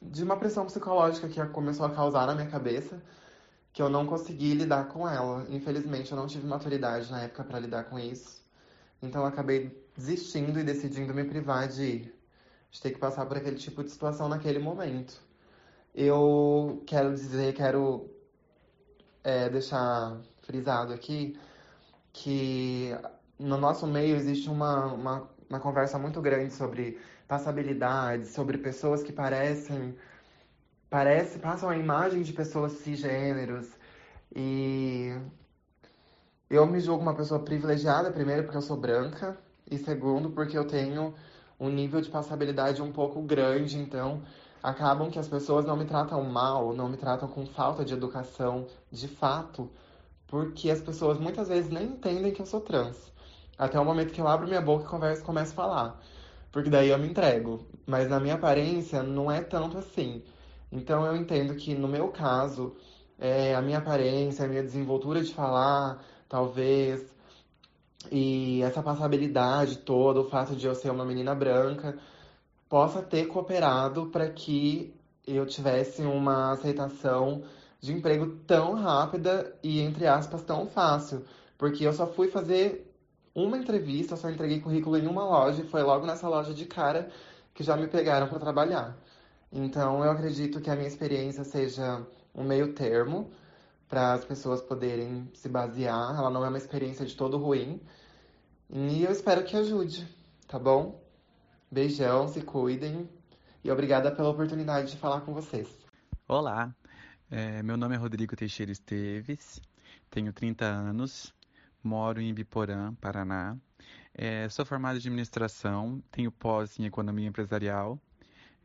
de uma pressão psicológica que começou a causar na minha cabeça, que eu não consegui lidar com ela. Infelizmente, eu não tive maturidade na época para lidar com isso. Então, eu acabei desistindo e decidindo me privar de, de ter que passar por aquele tipo de situação naquele momento. Eu quero dizer, quero é, deixar frisado aqui que no nosso meio existe uma, uma, uma conversa muito grande sobre passabilidade, sobre pessoas que parecem, parece, passam a imagem de pessoas cisgêneros. E eu me julgo uma pessoa privilegiada, primeiro porque eu sou branca, e segundo porque eu tenho um nível de passabilidade um pouco grande, então acabam que as pessoas não me tratam mal, não me tratam com falta de educação de fato, porque as pessoas muitas vezes nem entendem que eu sou trans. Até o momento que eu abro minha boca e converso, começo a falar porque daí eu me entrego. Mas na minha aparência não é tanto assim. Então eu entendo que no meu caso, é, a minha aparência, a minha desenvoltura de falar, talvez, e essa passabilidade toda, o fato de eu ser uma menina branca, possa ter cooperado para que eu tivesse uma aceitação de emprego tão rápida e, entre aspas, tão fácil. Porque eu só fui fazer uma entrevista, eu só entreguei currículo em uma loja e foi logo nessa loja de cara que já me pegaram para trabalhar. Então eu acredito que a minha experiência seja um meio termo para as pessoas poderem se basear. Ela não é uma experiência de todo ruim. E eu espero que ajude, tá bom? Beijão, se cuidem. E obrigada pela oportunidade de falar com vocês.
Olá, É, meu nome é Rodrigo Teixeira Esteves, tenho 30 anos, moro em Biporã, Paraná. É, sou formado em administração, tenho pós em economia empresarial.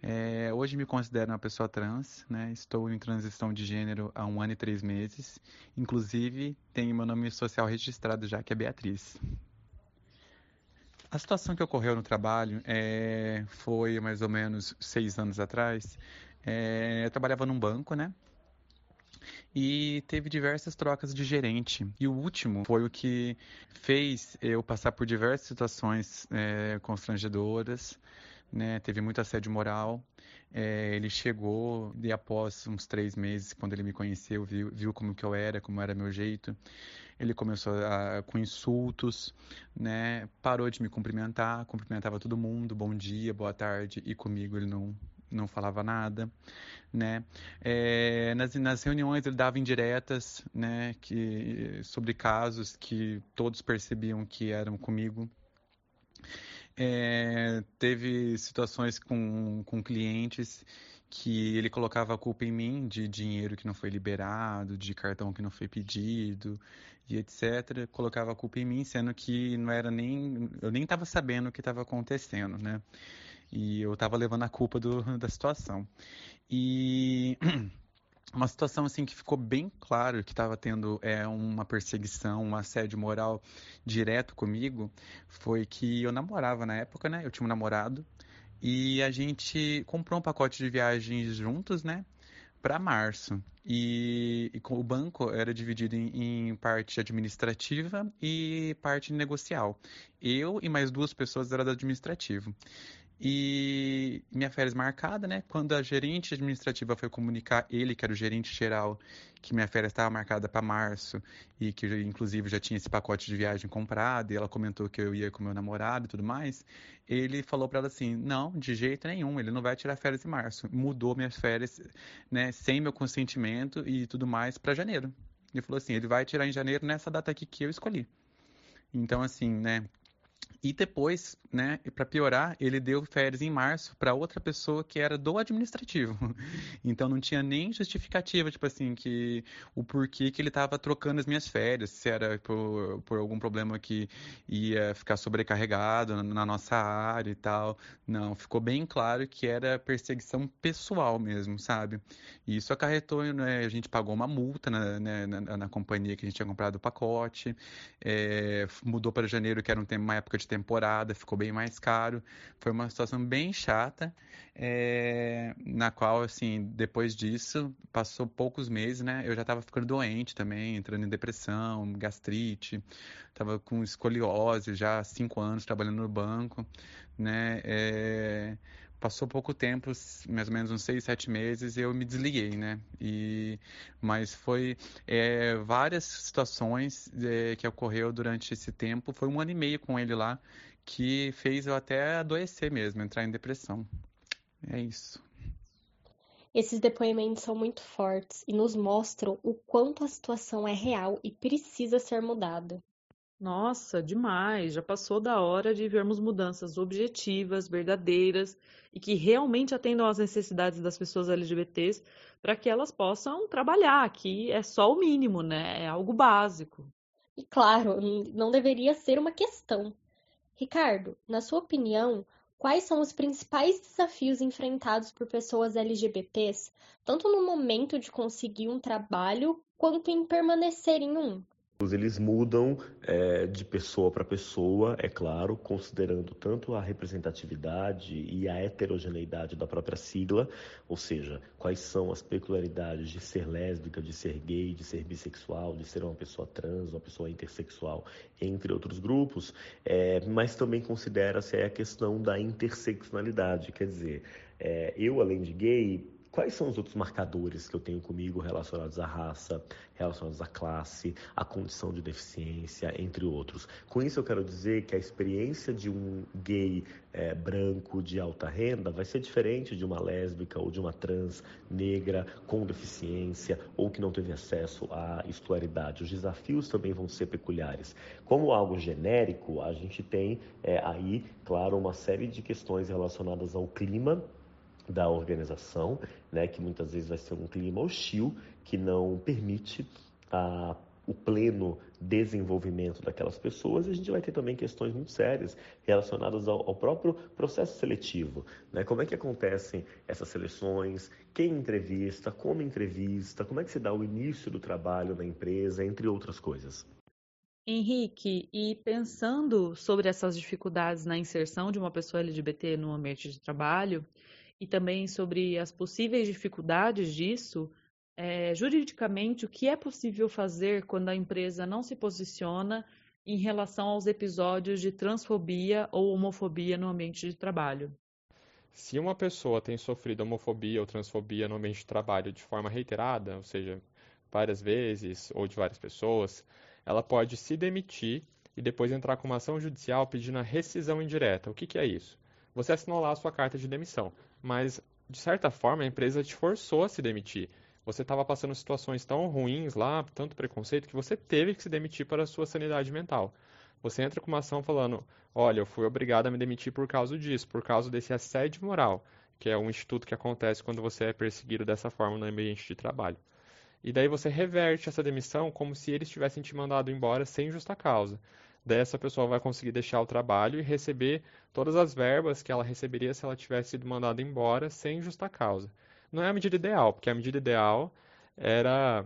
É, hoje me considero uma pessoa trans, né? estou em transição de gênero há um ano e três meses. Inclusive, tenho meu nome social registrado já, que é Beatriz. A situação que ocorreu no trabalho é, foi mais ou menos seis anos atrás. É, eu trabalhava num banco, né? e teve diversas trocas de gerente. E o último foi o que fez eu passar por diversas situações é, constrangedoras, né? Teve muito assédio moral. É, ele chegou e após uns três meses, quando ele me conheceu, viu, viu como que eu era, como era meu jeito. Ele começou a, com insultos, né? Parou de me cumprimentar, cumprimentava todo mundo, bom dia, boa tarde, e comigo ele não não falava nada, né? É, nas, nas reuniões ele dava indiretas, né? Que, sobre casos que todos percebiam que eram comigo. É, teve situações com, com clientes que ele colocava a culpa em mim de dinheiro que não foi liberado, de cartão que não foi pedido e etc. Colocava a culpa em mim, sendo que não era nem eu nem estava sabendo o que estava acontecendo, né? E eu estava levando a culpa do, da situação. E uma situação assim que ficou bem claro que estava tendo é, uma perseguição, um assédio moral direto comigo, foi que eu namorava na época, né? Eu tinha um namorado e a gente comprou um pacote de viagens juntos, né? Para março. E, e, o banco era dividido em, em, parte administrativa e parte negocial. Eu e mais duas pessoas eram do administrativo. E minha férias marcada, né? Quando a gerente administrativa foi comunicar, ele, que era o gerente geral, que minha férias estava marcada para março e que inclusive já tinha esse pacote de viagem comprado, e ela comentou que eu ia com meu namorado e tudo mais, ele falou para ela assim: "Não, de jeito nenhum, ele não vai tirar férias em março". Mudou minhas férias, né, sem meu consentimento e tudo mais para janeiro. Ele falou assim: "Ele vai tirar em janeiro nessa data aqui que eu escolhi". Então assim, né, e depois, né, para piorar, ele deu férias em março para outra pessoa que era do administrativo. Então não tinha nem justificativa, tipo assim, que o porquê que ele estava trocando as minhas férias, se era por, por algum problema que ia ficar sobrecarregado na, na nossa área e tal. Não, ficou bem claro que era perseguição pessoal mesmo, sabe? E isso acarretou, né, a gente pagou uma multa na, né, na, na companhia que a gente tinha comprado o pacote, é, mudou para janeiro, que era um, uma época de temporada, ficou bem mais caro. Foi uma situação bem chata, é, na qual, assim, depois disso, passou poucos meses, né? Eu já estava ficando doente também, entrando em depressão, gastrite, estava com escoliose já há cinco anos trabalhando no banco, né? É, passou pouco tempo, mais ou menos uns seis, sete meses, eu me desliguei, né? E, mas foi é, várias situações é, que ocorreu durante esse tempo. Foi um ano e meio com ele lá que fez eu até adoecer mesmo, entrar em depressão. É isso.
Esses depoimentos são muito fortes e nos mostram o quanto a situação é real e precisa ser mudada.
Nossa, demais! Já passou da hora de vermos mudanças objetivas, verdadeiras e que realmente atendam às necessidades das pessoas LGBTs para que elas possam trabalhar, que é só o mínimo, né? É algo básico.
E claro, não deveria ser uma questão. Ricardo, na sua opinião, quais são os principais desafios enfrentados por pessoas LGBTs, tanto no momento de conseguir um trabalho quanto em permanecer em um?
Eles mudam é, de pessoa para pessoa, é claro, considerando tanto a representatividade e a heterogeneidade da própria sigla, ou seja, quais são as peculiaridades de ser lésbica, de ser gay, de ser bissexual, de ser uma pessoa trans, uma pessoa intersexual, entre outros grupos, é, mas também considera-se a questão da interseccionalidade, quer dizer, é, eu, além de gay, Quais são os outros marcadores que eu tenho comigo relacionados à raça, relacionados à classe, à condição de deficiência, entre outros? Com isso, eu quero dizer que a experiência de um gay é, branco de alta renda vai ser diferente de uma lésbica ou de uma trans negra com deficiência ou que não teve acesso à escolaridade. Os desafios também vão ser peculiares. Como algo genérico, a gente tem é, aí, claro, uma série de questões relacionadas ao clima da organização, né, que muitas vezes vai ser um clima hostil que não permite a o pleno desenvolvimento daquelas pessoas e a gente vai ter também questões muito sérias relacionadas ao, ao próprio processo seletivo. Né? Como é que acontecem essas seleções, quem entrevista, como entrevista, como é que se dá o início do trabalho na empresa, entre outras coisas.
Henrique, e pensando sobre essas dificuldades na inserção de uma pessoa LGBT no ambiente de trabalho e também sobre as possíveis dificuldades disso, é, juridicamente, o que é possível fazer quando a empresa não se posiciona em relação aos episódios de transfobia ou homofobia no ambiente de trabalho?
Se uma pessoa tem sofrido homofobia ou transfobia no ambiente de trabalho de forma reiterada, ou seja, várias vezes ou de várias pessoas, ela pode se demitir e depois entrar com uma ação judicial pedindo a rescisão indireta. O que, que é isso? Você assinou lá a sua carta de demissão, mas de certa forma a empresa te forçou a se demitir você estava passando situações tão ruins lá, tanto preconceito, que você teve que se demitir para a sua sanidade mental. Você entra com uma ação falando: olha, eu fui obrigado a me demitir por causa disso, por causa desse assédio moral, que é um instituto que acontece quando você é perseguido dessa forma no ambiente de trabalho. E daí você reverte essa demissão como se eles tivessem te mandado embora sem justa causa. Daí essa pessoa vai conseguir deixar o trabalho e receber todas as verbas que ela receberia se ela tivesse sido mandada embora sem justa causa não é a medida ideal, porque a medida ideal era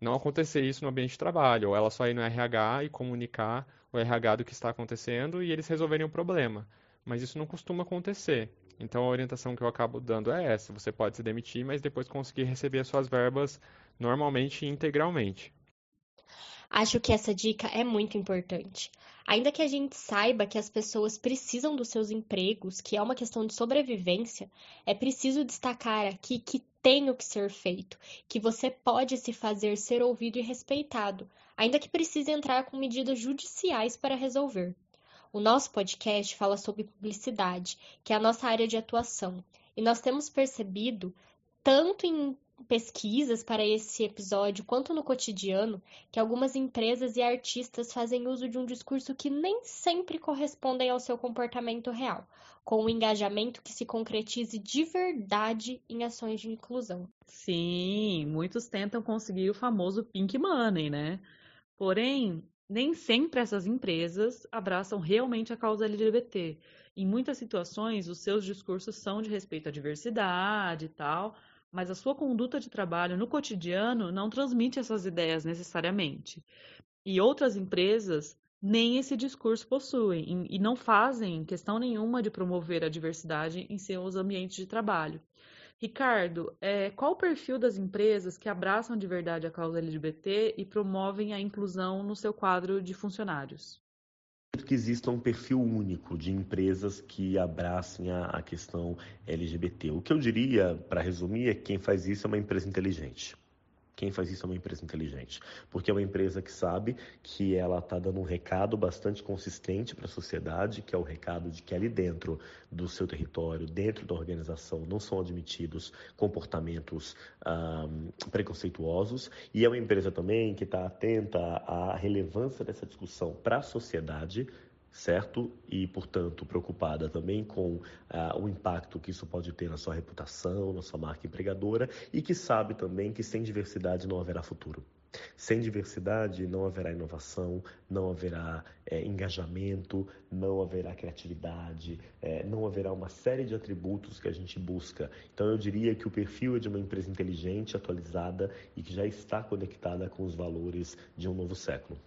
não acontecer isso no ambiente de trabalho, ou ela só ir no RH e comunicar o RH do que está acontecendo e eles resolverem o problema. Mas isso não costuma acontecer. Então a orientação que eu acabo dando é essa: você pode se demitir, mas depois conseguir receber as suas verbas normalmente e integralmente.
Acho que essa dica é muito importante. Ainda que a gente saiba que as pessoas precisam dos seus empregos, que é uma questão de sobrevivência, é preciso destacar aqui que tem o que ser feito, que você pode se fazer ser ouvido e respeitado, ainda que precise entrar com medidas judiciais para resolver. O nosso podcast fala sobre publicidade, que é a nossa área de atuação, e nós temos percebido, tanto em pesquisas para esse episódio, quanto no cotidiano, que algumas empresas e artistas fazem uso de um discurso que nem sempre correspondem ao seu comportamento real, com um engajamento que se concretize de verdade em ações de inclusão.
Sim, muitos tentam conseguir o famoso pink money, né? Porém, nem sempre essas empresas abraçam realmente a causa LGBT. Em muitas situações, os seus discursos são de respeito à diversidade e tal, mas a sua conduta de trabalho no cotidiano não transmite essas ideias necessariamente. E outras empresas nem esse discurso possuem e não fazem questão nenhuma de promover a diversidade em seus ambientes de trabalho. Ricardo, é, qual o perfil das empresas que abraçam de verdade a causa LGBT e promovem a inclusão no seu quadro de funcionários?
Que exista um perfil único de empresas que abracem a, a questão LGBT. O que eu diria, para resumir, é que quem faz isso é uma empresa inteligente. Quem faz isso é uma empresa inteligente, porque é uma empresa que sabe que ela está dando um recado bastante consistente para a sociedade, que é o recado de que ali dentro do seu território, dentro da organização, não são admitidos comportamentos preconceituosos, e é uma empresa também que está atenta à relevância dessa discussão para a sociedade, certo? E, portanto, preocupada também com uh, o impacto que isso pode ter na sua reputação, na sua marca empregadora e que sabe também que sem diversidade não haverá futuro. Sem diversidade não haverá inovação, não haverá é, engajamento, não haverá criatividade, é, não haverá uma série de atributos que a gente busca. Então eu diria que o perfil é de uma empresa inteligente, atualizada e que já está conectada com os valores de um novo século.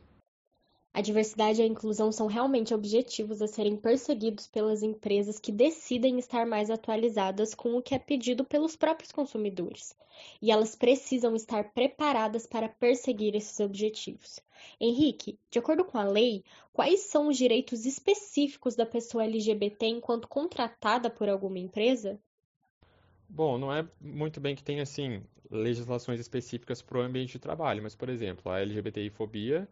A diversidade e a inclusão são realmente objetivos a serem perseguidos pelas empresas que decidem estar mais atualizadas com o que é pedido pelos próprios consumidores. E elas precisam estar preparadas para perseguir esses objetivos. Henrique, de acordo com a lei, quais são os direitos específicos da pessoa LGBT enquanto contratada por alguma empresa?
Bom, não é muito bem que tenha assim legislações específicas para o ambiente de trabalho, mas por exemplo, a LGBTI-fobia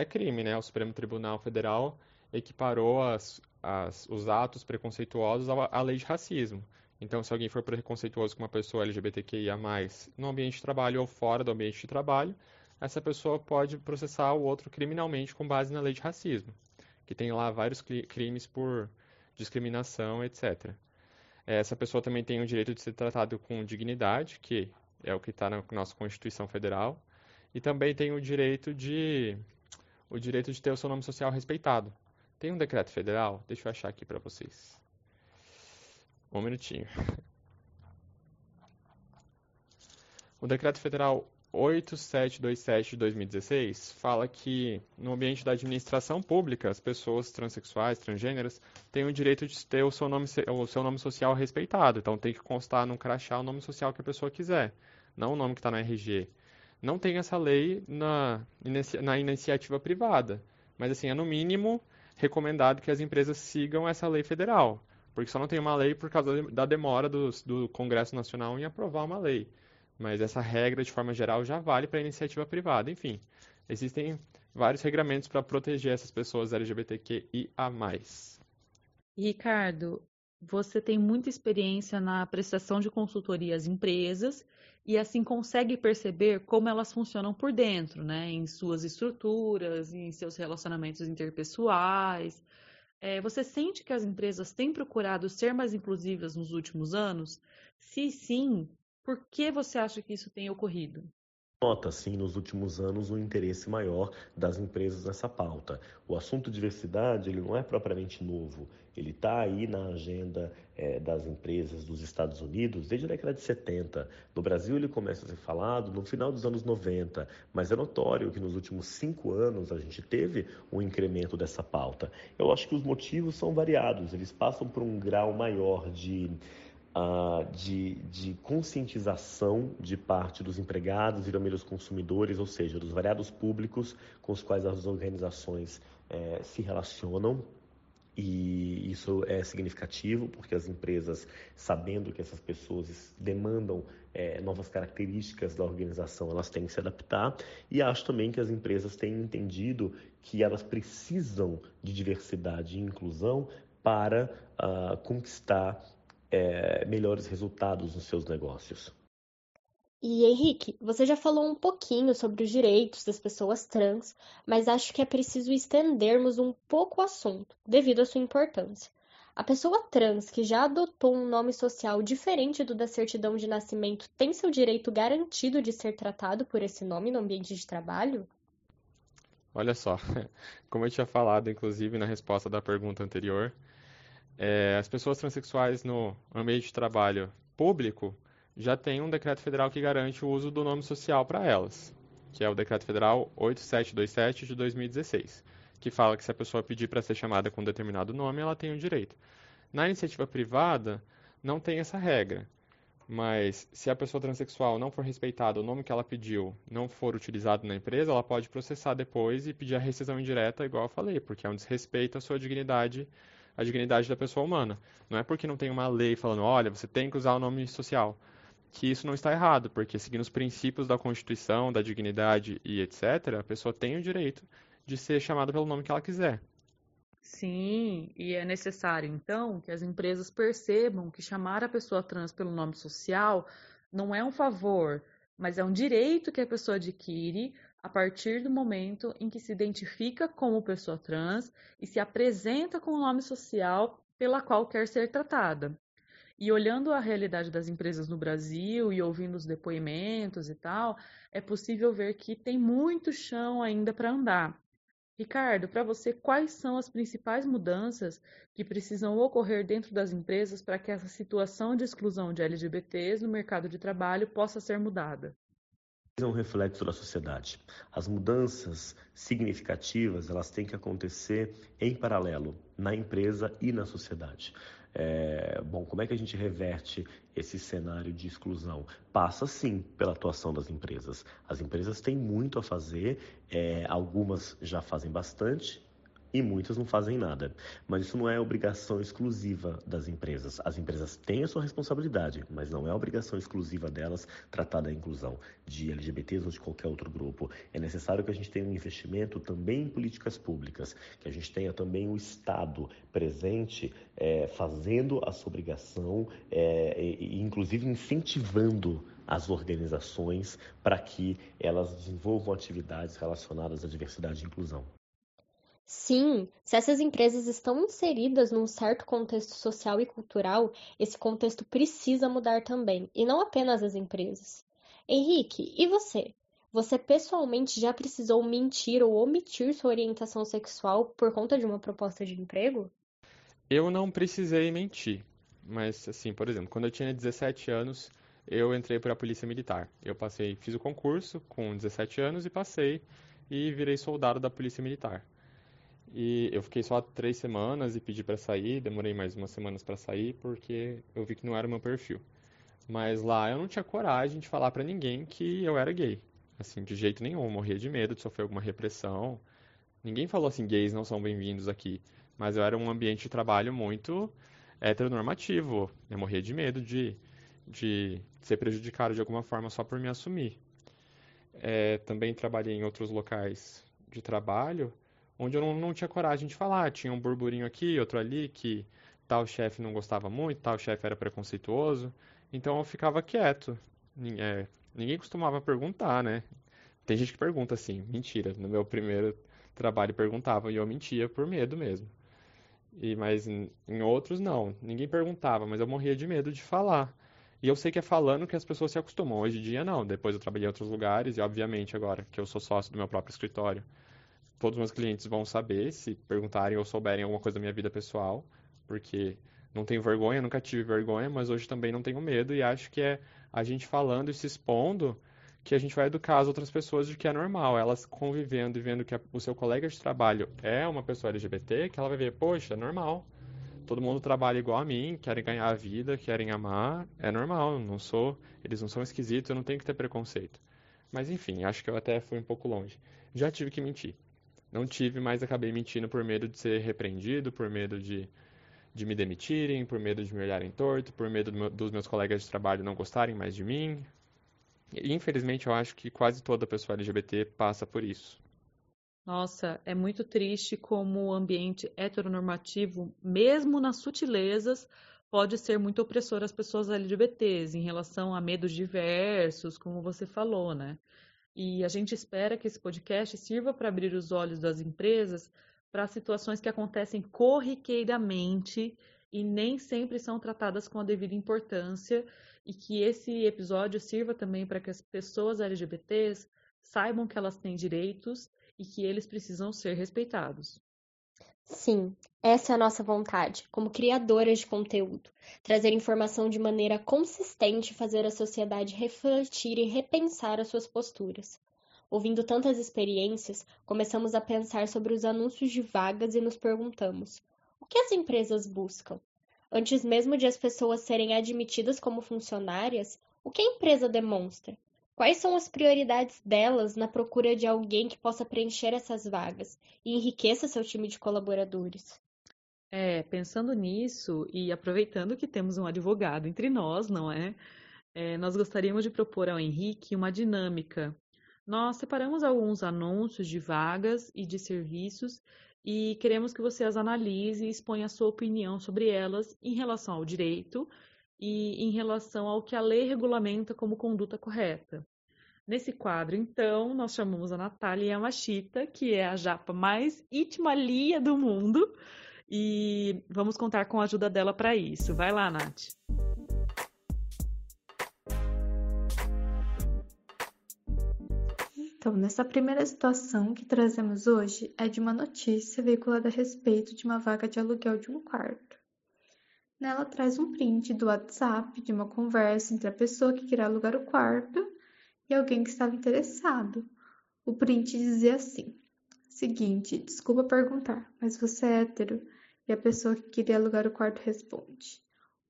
é crime, né? O Supremo Tribunal Federal equiparou as, as, os atos preconceituosos à, à lei de racismo. Então, se alguém for preconceituoso com uma pessoa LGBTQIA+, no ambiente de trabalho ou fora do ambiente de trabalho, essa pessoa pode processar o outro criminalmente com base na lei de racismo, que tem lá vários crimes por discriminação, etc. Essa pessoa também tem o direito de ser tratado com dignidade, que é o que está na nossa Constituição Federal, e também tem o direito de o direito de ter o seu nome social respeitado. Tem um decreto federal, deixa eu achar aqui para vocês. Um minutinho. O decreto federal 8727 de 2016 fala que no ambiente da administração pública, as pessoas transexuais, transgêneras, têm o direito de ter o seu nome, o seu nome social respeitado. Então tem que constar no crachá o nome social que a pessoa quiser, não o nome que está no RG. Não tem essa lei na, na iniciativa privada, mas assim, é no mínimo recomendado que as empresas sigam essa lei federal, porque só não tem uma lei por causa da demora do, do Congresso Nacional em aprovar uma lei. Mas essa regra, de forma geral, já vale para a iniciativa privada. Enfim, existem vários regramentos para proteger essas pessoas LGBTQIA.
Ricardo, você tem muita experiência na prestação de consultoria às empresas e assim consegue perceber como elas funcionam por dentro, né? Em suas estruturas, em seus relacionamentos interpessoais. É, você sente que as empresas têm procurado ser mais inclusivas nos últimos anos? Se sim, por que você acha que isso tem ocorrido?
Nota, sim, nos últimos anos, um interesse maior das empresas nessa pauta. O assunto diversidade ele não é propriamente novo, ele está aí na agenda é, das empresas dos Estados Unidos desde a década de 70. No Brasil, ele começa a ser falado no final dos anos 90, mas é notório que nos últimos cinco anos a gente teve um incremento dessa pauta. Eu acho que os motivos são variados, eles passam por um grau maior de uh, de, de, conscientização de parte dos empregados e também dos consumidores, ou seja, dos variados públicos com os quais as organizações eh, se relacionam. E isso é significativo porque as empresas, sabendo que essas pessoas demandam é, novas características da organização, elas têm que se adaptar. E acho também que as empresas têm entendido que elas precisam de diversidade e inclusão para uh, conquistar é, melhores resultados nos seus negócios.
E Henrique, você já falou um pouquinho sobre os direitos das pessoas trans, mas acho que é preciso estendermos um pouco o assunto, devido à sua importância. A pessoa trans que já adotou um nome social diferente do da certidão de nascimento tem seu direito garantido de ser tratado por esse nome no ambiente de trabalho?
Olha só, como eu tinha falado, inclusive, na resposta da pergunta anterior, é, as pessoas transexuais no ambiente de trabalho público já tem um decreto federal que garante o uso do nome social para elas, que é o decreto federal 8727 de 2016, que fala que se a pessoa pedir para ser chamada com um determinado nome, ela tem o direito. Na iniciativa privada, não tem essa regra. Mas se a pessoa transexual não for respeitada, o nome que ela pediu não for utilizado na empresa, ela pode processar depois e pedir a rescisão indireta, igual eu falei, porque é um desrespeito à sua dignidade a dignidade da pessoa humana. Não é porque não tem uma lei falando, olha, você tem que usar o nome social, que isso não está errado, porque seguindo os princípios da Constituição, da dignidade e etc., a pessoa tem o direito de ser chamada pelo nome que ela quiser.
Sim, e é necessário, então, que as empresas percebam que chamar a pessoa trans pelo nome social não é um favor, mas é um direito que a pessoa adquire a partir do momento em que se identifica como pessoa trans e se apresenta com o nome social pela qual quer ser tratada. E olhando a realidade das empresas no Brasil e ouvindo os depoimentos e tal, é possível ver que tem muito chão ainda para andar. Ricardo, para você, quais são as principais mudanças que precisam ocorrer dentro das empresas para que essa situação de exclusão de LGBTs no mercado de trabalho possa ser mudada?
É um reflexo da sociedade. As mudanças significativas elas têm que acontecer em paralelo na empresa e na sociedade. É, bom, como é que a gente reverte esse cenário de exclusão? Passa sim pela atuação das empresas. As empresas têm muito a fazer, é, algumas já fazem bastante, e muitas não fazem nada. Mas isso não é obrigação exclusiva das empresas. As empresas têm a sua responsabilidade, mas não é obrigação exclusiva delas tratar da inclusão de LGBTs ou de qualquer outro grupo. É necessário que a gente tenha um investimento também em políticas públicas, que a gente tenha também o Estado presente é, fazendo a sua obrigação é, e, inclusive, incentivando as organizações para que elas desenvolvam atividades relacionadas à diversidade e inclusão.
Sim, se essas empresas estão inseridas num certo contexto social e cultural, esse contexto precisa mudar também, e não apenas as empresas. Henrique, e você? Você pessoalmente já precisou mentir ou omitir sua orientação sexual por conta de uma proposta de emprego?
Eu não precisei mentir, mas assim, por exemplo, quando eu tinha 17 anos, eu entrei para a Polícia Militar. Eu passei, fiz o concurso com 17 anos e passei e virei soldado da Polícia Militar. E eu fiquei só três semanas e pedi para sair, demorei mais umas semanas para sair porque eu vi que não era o meu perfil. Mas lá eu não tinha coragem de falar para ninguém que eu era gay. Assim, de jeito nenhum, eu morria de medo de sofrer alguma repressão. Ninguém falou assim, gays não são bem-vindos aqui. Mas eu era um ambiente de trabalho muito heteronormativo. Eu morria de medo de, de ser prejudicado de alguma forma só por me assumir. É, também trabalhei em outros locais de trabalho onde eu não, não tinha coragem de falar. Tinha um burburinho aqui, outro ali, que tal chefe não gostava muito, tal chefe era preconceituoso. Então eu ficava quieto. É, ninguém costumava perguntar, né? Tem gente que pergunta assim, mentira. No meu primeiro trabalho perguntavam e eu mentia por medo mesmo. E mas em, em outros não, ninguém perguntava, mas eu morria de medo de falar. E eu sei que é falando que as pessoas se acostumam. Hoje em dia não. Depois eu trabalhei em outros lugares e obviamente agora que eu sou sócio do meu próprio escritório, todos os meus clientes vão saber se perguntarem ou souberem alguma coisa da minha vida pessoal, porque não tenho vergonha, nunca tive vergonha, mas hoje também não tenho medo e acho que é a gente falando e se expondo que a gente vai educar as outras pessoas de que é normal, elas convivendo e vendo que o seu colega de trabalho é uma pessoa LGBT, que ela vai ver, poxa, é normal. Todo mundo trabalha igual a mim, querem ganhar a vida, querem amar, é normal, não sou, eles não são esquisitos, eu não tenho que ter preconceito. Mas enfim, acho que eu até fui um pouco longe. Já tive que mentir. Não tive, mas acabei mentindo por medo de ser repreendido, por medo de de me demitirem, por medo de me olharem torto, por medo do meu, dos meus colegas de trabalho não gostarem mais de mim. E, infelizmente, eu acho que quase toda pessoa LGBT passa por isso.
Nossa, é muito triste como o ambiente heteronormativo, mesmo nas sutilezas, pode ser muito opressor às pessoas LGBTs em relação a medos diversos, como você falou, né? E a gente espera que esse podcast sirva para abrir os olhos das empresas para situações que acontecem corriqueiramente e nem sempre são tratadas com a devida importância e que esse episódio sirva também para que as pessoas LGBTs saibam que elas têm direitos e que eles precisam ser respeitados.
Sim, essa é a nossa vontade, como criadoras de conteúdo, trazer informação de maneira consistente e fazer a sociedade refletir e repensar as suas posturas. Ouvindo tantas experiências, começamos a pensar sobre os anúncios de vagas e nos perguntamos: o que as empresas buscam? Antes mesmo de as pessoas serem admitidas como funcionárias, o que a empresa demonstra? Quais são as prioridades delas na procura de alguém que possa preencher essas vagas e enriqueça seu time de colaboradores?
É, pensando nisso e aproveitando que temos um advogado entre nós, não é? é nós gostaríamos de propor ao Henrique uma dinâmica nós separamos alguns anúncios de vagas e de serviços e queremos que você as analise e exponha a sua opinião sobre elas em relação ao direito e em relação ao que a lei regulamenta como conduta correta. Nesse quadro, então, nós chamamos a Natália Yamashita, que é a japa mais itimalia do mundo, e vamos contar com a ajuda dela para isso. Vai lá, Nath.
Então, nessa primeira situação que trazemos hoje é de uma notícia veiculada a respeito de uma vaga de aluguel de um quarto. Nela traz um print do WhatsApp de uma conversa entre a pessoa que queria alugar o quarto e alguém que estava interessado. O print dizia assim: Seguinte, desculpa perguntar, mas você é hétero? E a pessoa que queria alugar o quarto responde: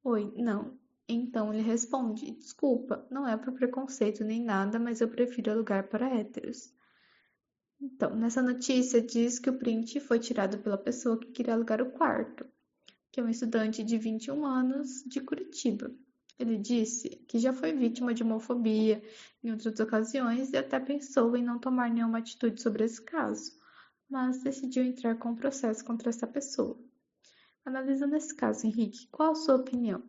Oi, não, então ele responde: Desculpa, não é por preconceito nem nada, mas eu prefiro alugar para héteros. Então, nessa notícia diz que o print foi tirado pela pessoa que queria alugar o quarto, que é um estudante de 21 anos de Curitiba. Ele disse que já foi vítima de homofobia em outras ocasiões e até pensou em não tomar nenhuma atitude sobre esse caso, mas decidiu entrar com um processo contra essa pessoa. Analisando esse caso, Henrique, qual a sua opinião?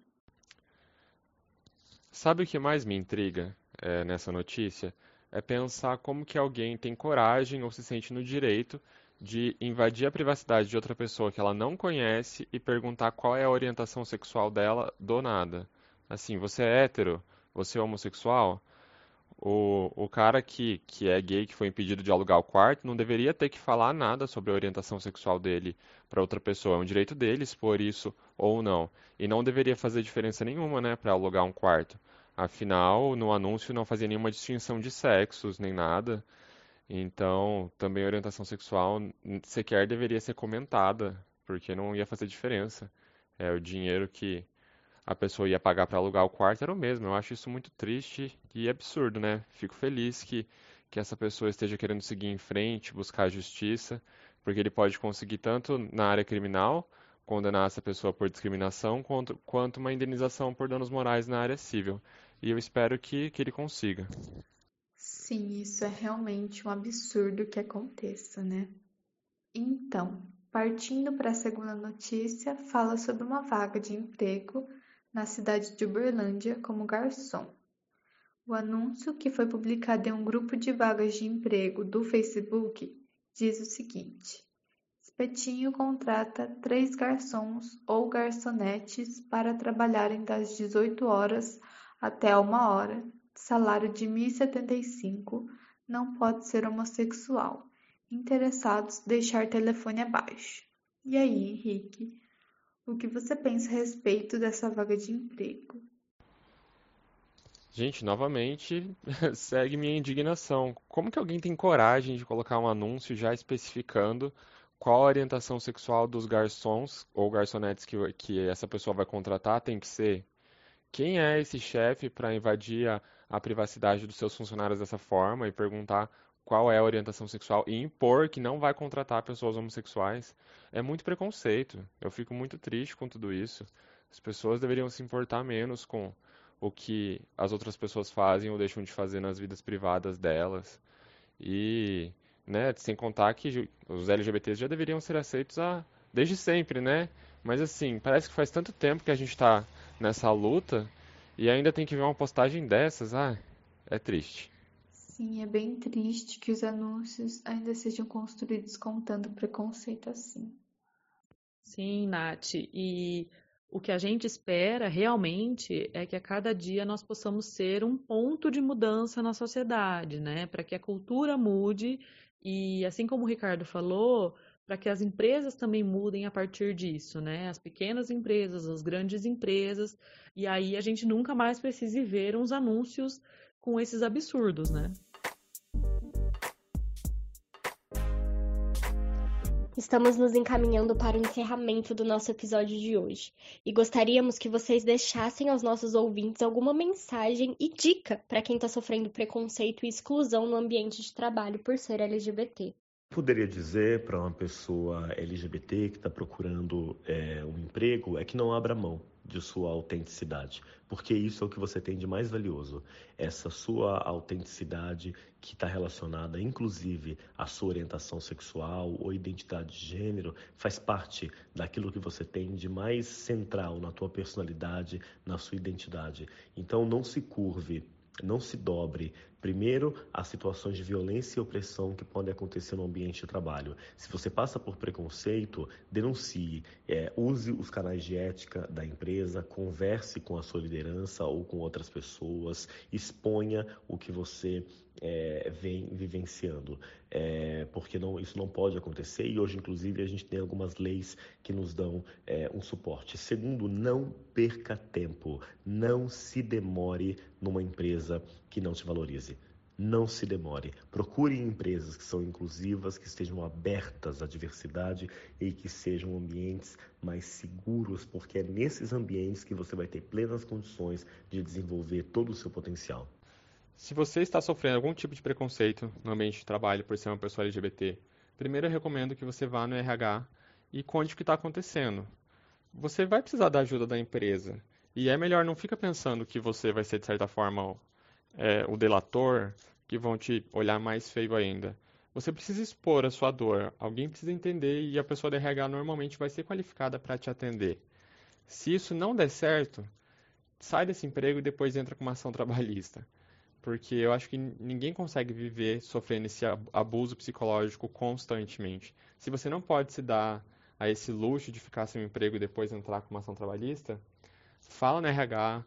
Sabe o que mais me intriga é, nessa notícia? É pensar como que alguém tem coragem ou se sente no direito de invadir a privacidade de outra pessoa que ela não conhece e perguntar qual é a orientação sexual dela do nada. Assim, você é hétero? Você é homossexual? O, o cara que, que é gay, que foi impedido de alugar o quarto, não deveria ter que falar nada sobre a orientação sexual dele para outra pessoa. É um direito dele expor isso ou não. E não deveria fazer diferença nenhuma, né, para alugar um quarto. Afinal, no anúncio não fazia nenhuma distinção de sexos nem nada. Então, também a orientação sexual sequer deveria ser comentada, porque não ia fazer diferença. É o dinheiro que a pessoa ia pagar para alugar o quarto era o mesmo. Eu acho isso muito triste e absurdo, né? Fico feliz que, que essa pessoa esteja querendo seguir em frente, buscar a justiça, porque ele pode conseguir tanto na área criminal, condenar essa pessoa por discriminação, quanto, quanto uma indenização por danos morais na área civil. E eu espero que, que ele consiga.
Sim, isso é realmente um absurdo que aconteça, né? Então, partindo para a segunda notícia, fala sobre uma vaga de emprego na cidade de Uberlândia como garçom. O anúncio, que foi publicado em um grupo de vagas de emprego do Facebook, diz o seguinte: Espetinho contrata três garçons ou garçonetes para trabalharem das 18 horas até uma hora, salário de 1.075, não pode ser homossexual. Interessados, deixar telefone abaixo. E aí, Henrique, o que você pensa a respeito dessa vaga de emprego?
Gente, novamente, segue minha indignação. Como que alguém tem coragem de colocar um anúncio já especificando qual a orientação sexual dos garçons ou garçonetes que, que essa pessoa vai contratar tem que ser? Quem é esse chefe para invadir a, a privacidade dos seus funcionários dessa forma e perguntar qual é a orientação sexual e impor que não vai contratar pessoas homossexuais é muito preconceito. Eu fico muito triste com tudo isso. As pessoas deveriam se importar menos com o que as outras pessoas fazem ou deixam de fazer nas vidas privadas delas. E, né, sem contar que os LGBTs já deveriam ser aceitos a, desde sempre, né? Mas assim, parece que faz tanto tempo que a gente está nessa luta e ainda tem que ver uma postagem dessas. Ah, é triste.
Sim, é bem triste que os anúncios ainda sejam construídos contando preconceito assim.
Sim, Nath. E o que a gente espera realmente é que a cada dia nós possamos ser um ponto de mudança na sociedade, né? Para que a cultura mude e, assim como o Ricardo falou, para que as empresas também mudem a partir disso, né? As pequenas empresas, as grandes empresas, e aí a gente nunca mais precise ver uns anúncios com esses absurdos, né?
Estamos nos encaminhando para o encerramento do nosso episódio de hoje e gostaríamos que vocês deixassem aos nossos ouvintes alguma mensagem e dica para quem está sofrendo preconceito e exclusão no ambiente de trabalho por ser LGBT.
Poderia dizer para uma pessoa LGBT que está procurando é, um emprego é que não abra mão de sua autenticidade, porque isso é o que você tem de mais valioso. Essa sua autenticidade que está relacionada, inclusive, à sua orientação sexual ou identidade de gênero, faz parte daquilo que você tem de mais central na tua personalidade, na sua identidade. Então, não se curve não se dobre, primeiro, às situações de violência e opressão que podem acontecer no ambiente de trabalho. Se você passa por preconceito, denuncie, é, use os canais de ética da empresa, converse com a sua liderança ou com outras pessoas, exponha o que você é, vem vivenciando, é, porque não, isso não pode acontecer e hoje, inclusive, a gente tem algumas leis que nos dão é, um suporte. Segundo, não perca tempo, não se demore numa empresa que não te valorize. Não se demore. Procure empresas que são inclusivas, que estejam abertas à diversidade e que sejam ambientes mais seguros, porque é nesses ambientes que você vai ter plenas condições de desenvolver todo o seu potencial.
Se você está sofrendo algum tipo de preconceito no ambiente de trabalho por ser uma pessoa LGBT, primeiro eu recomendo que você vá no RH e conte o que está acontecendo. Você vai precisar da ajuda da empresa. E é melhor não fica pensando que você vai ser, de certa forma, é, o delator, que vão te olhar mais feio ainda. Você precisa expor a sua dor. Alguém precisa entender e a pessoa da RH normalmente vai ser qualificada para te atender. Se isso não der certo, sai desse emprego e depois entra com uma ação trabalhista porque eu acho que ninguém consegue viver sofrendo esse abuso psicológico constantemente. Se você não pode se dar a esse luxo de ficar sem emprego e depois entrar com uma ação trabalhista, fala no RH,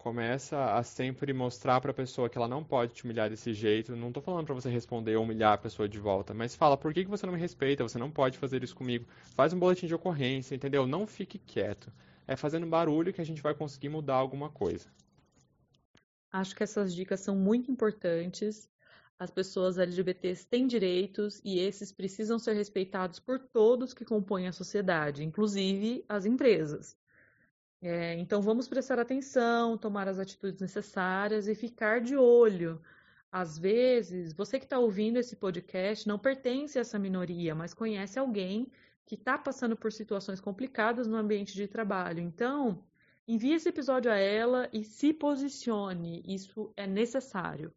Começa a sempre mostrar para a pessoa que ela não pode te humilhar desse jeito. Não estou falando para você responder ou humilhar a pessoa de volta, mas fala por que, que você não me respeita, você não pode fazer isso comigo. Faz um boletim de ocorrência, entendeu? Não fique quieto. É fazendo barulho que a gente vai conseguir mudar alguma coisa.
Acho que essas dicas são muito importantes. As pessoas LGBTs têm direitos e esses precisam ser respeitados por todos que compõem a sociedade, inclusive as empresas. É, então, vamos prestar atenção, tomar as atitudes necessárias e ficar de olho. Às vezes, você que está ouvindo esse podcast não pertence a essa minoria, mas conhece alguém que está passando por situações complicadas no ambiente de trabalho. Então, envie esse episódio a ela e se posicione. Isso é necessário.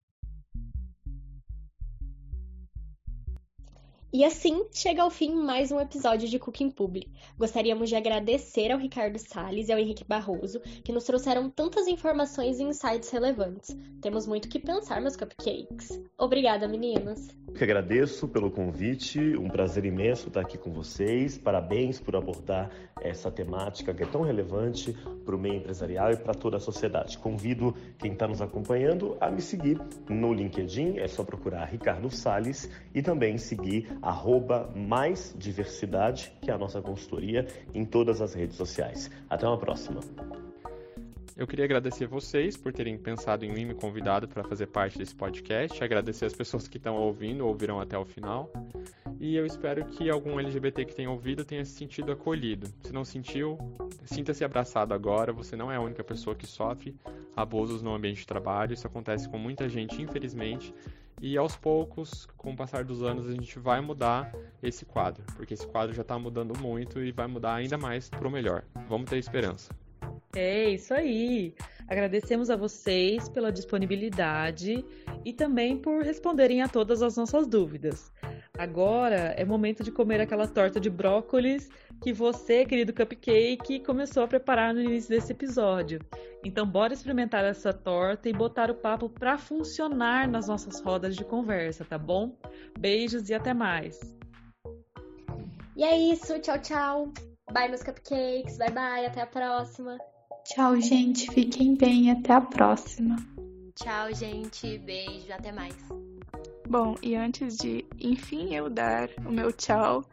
E assim chega ao fim mais um episódio de Cooking Public. Gostaríamos de agradecer ao Ricardo Salles e ao Henrique Barroso, que nos trouxeram tantas informações e insights relevantes. Temos muito que pensar, meus cupcakes. Obrigada, meninas.
Eu que agradeço pelo convite, um prazer imenso estar aqui com vocês. Parabéns por abordar essa temática que é tão relevante para o meio empresarial e para toda a sociedade. Convido quem está nos acompanhando a me seguir no LinkedIn, é só procurar Ricardo Salles e também seguir arroba mais diversidade, que é a nossa consultoria, em todas as redes sociais. Até uma próxima.
Eu queria agradecer vocês por terem pensado em mim me convidado para fazer parte desse podcast. Agradecer as pessoas que estão ouvindo, ouviram até o final. E eu espero que algum LGBT que tenha ouvido tenha se sentido acolhido. Se não sentiu, sinta-se abraçado agora. Você não é a única pessoa que sofre abusos no ambiente de trabalho. Isso acontece com muita gente, infelizmente. E aos poucos, com o passar dos anos, a gente vai mudar esse quadro, porque esse quadro já está mudando muito e vai mudar ainda mais para o melhor. Vamos ter esperança.
É isso aí. Agradecemos a vocês pela disponibilidade e também por responderem a todas as nossas dúvidas. Agora é momento de comer aquela torta de brócolis que você, querido cupcake, começou a preparar no início desse episódio. Então, bora experimentar essa torta e botar o papo para funcionar nas nossas rodas de conversa, tá bom? Beijos e até mais.
E é isso, tchau, tchau. Bye, meus cupcakes. Bye, bye. Até a próxima.
Tchau, gente. Fiquem bem. Até a próxima.
Tchau, gente. Beijo. Até mais.
Bom, e antes de, enfim, eu dar o meu tchau,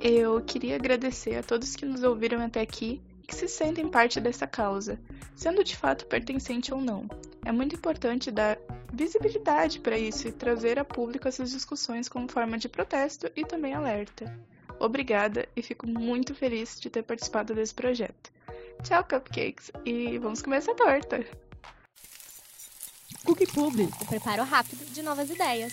eu queria agradecer a todos que nos ouviram até aqui e que se sentem parte dessa causa, sendo de fato pertencente ou não. É muito importante dar visibilidade para isso e trazer a público essas discussões como forma de protesto e também alerta. Obrigada e fico muito feliz de ter participado desse projeto. Tchau, cupcakes, e vamos comer essa torta.
Cookie Publi. o preparo rápido de novas ideias.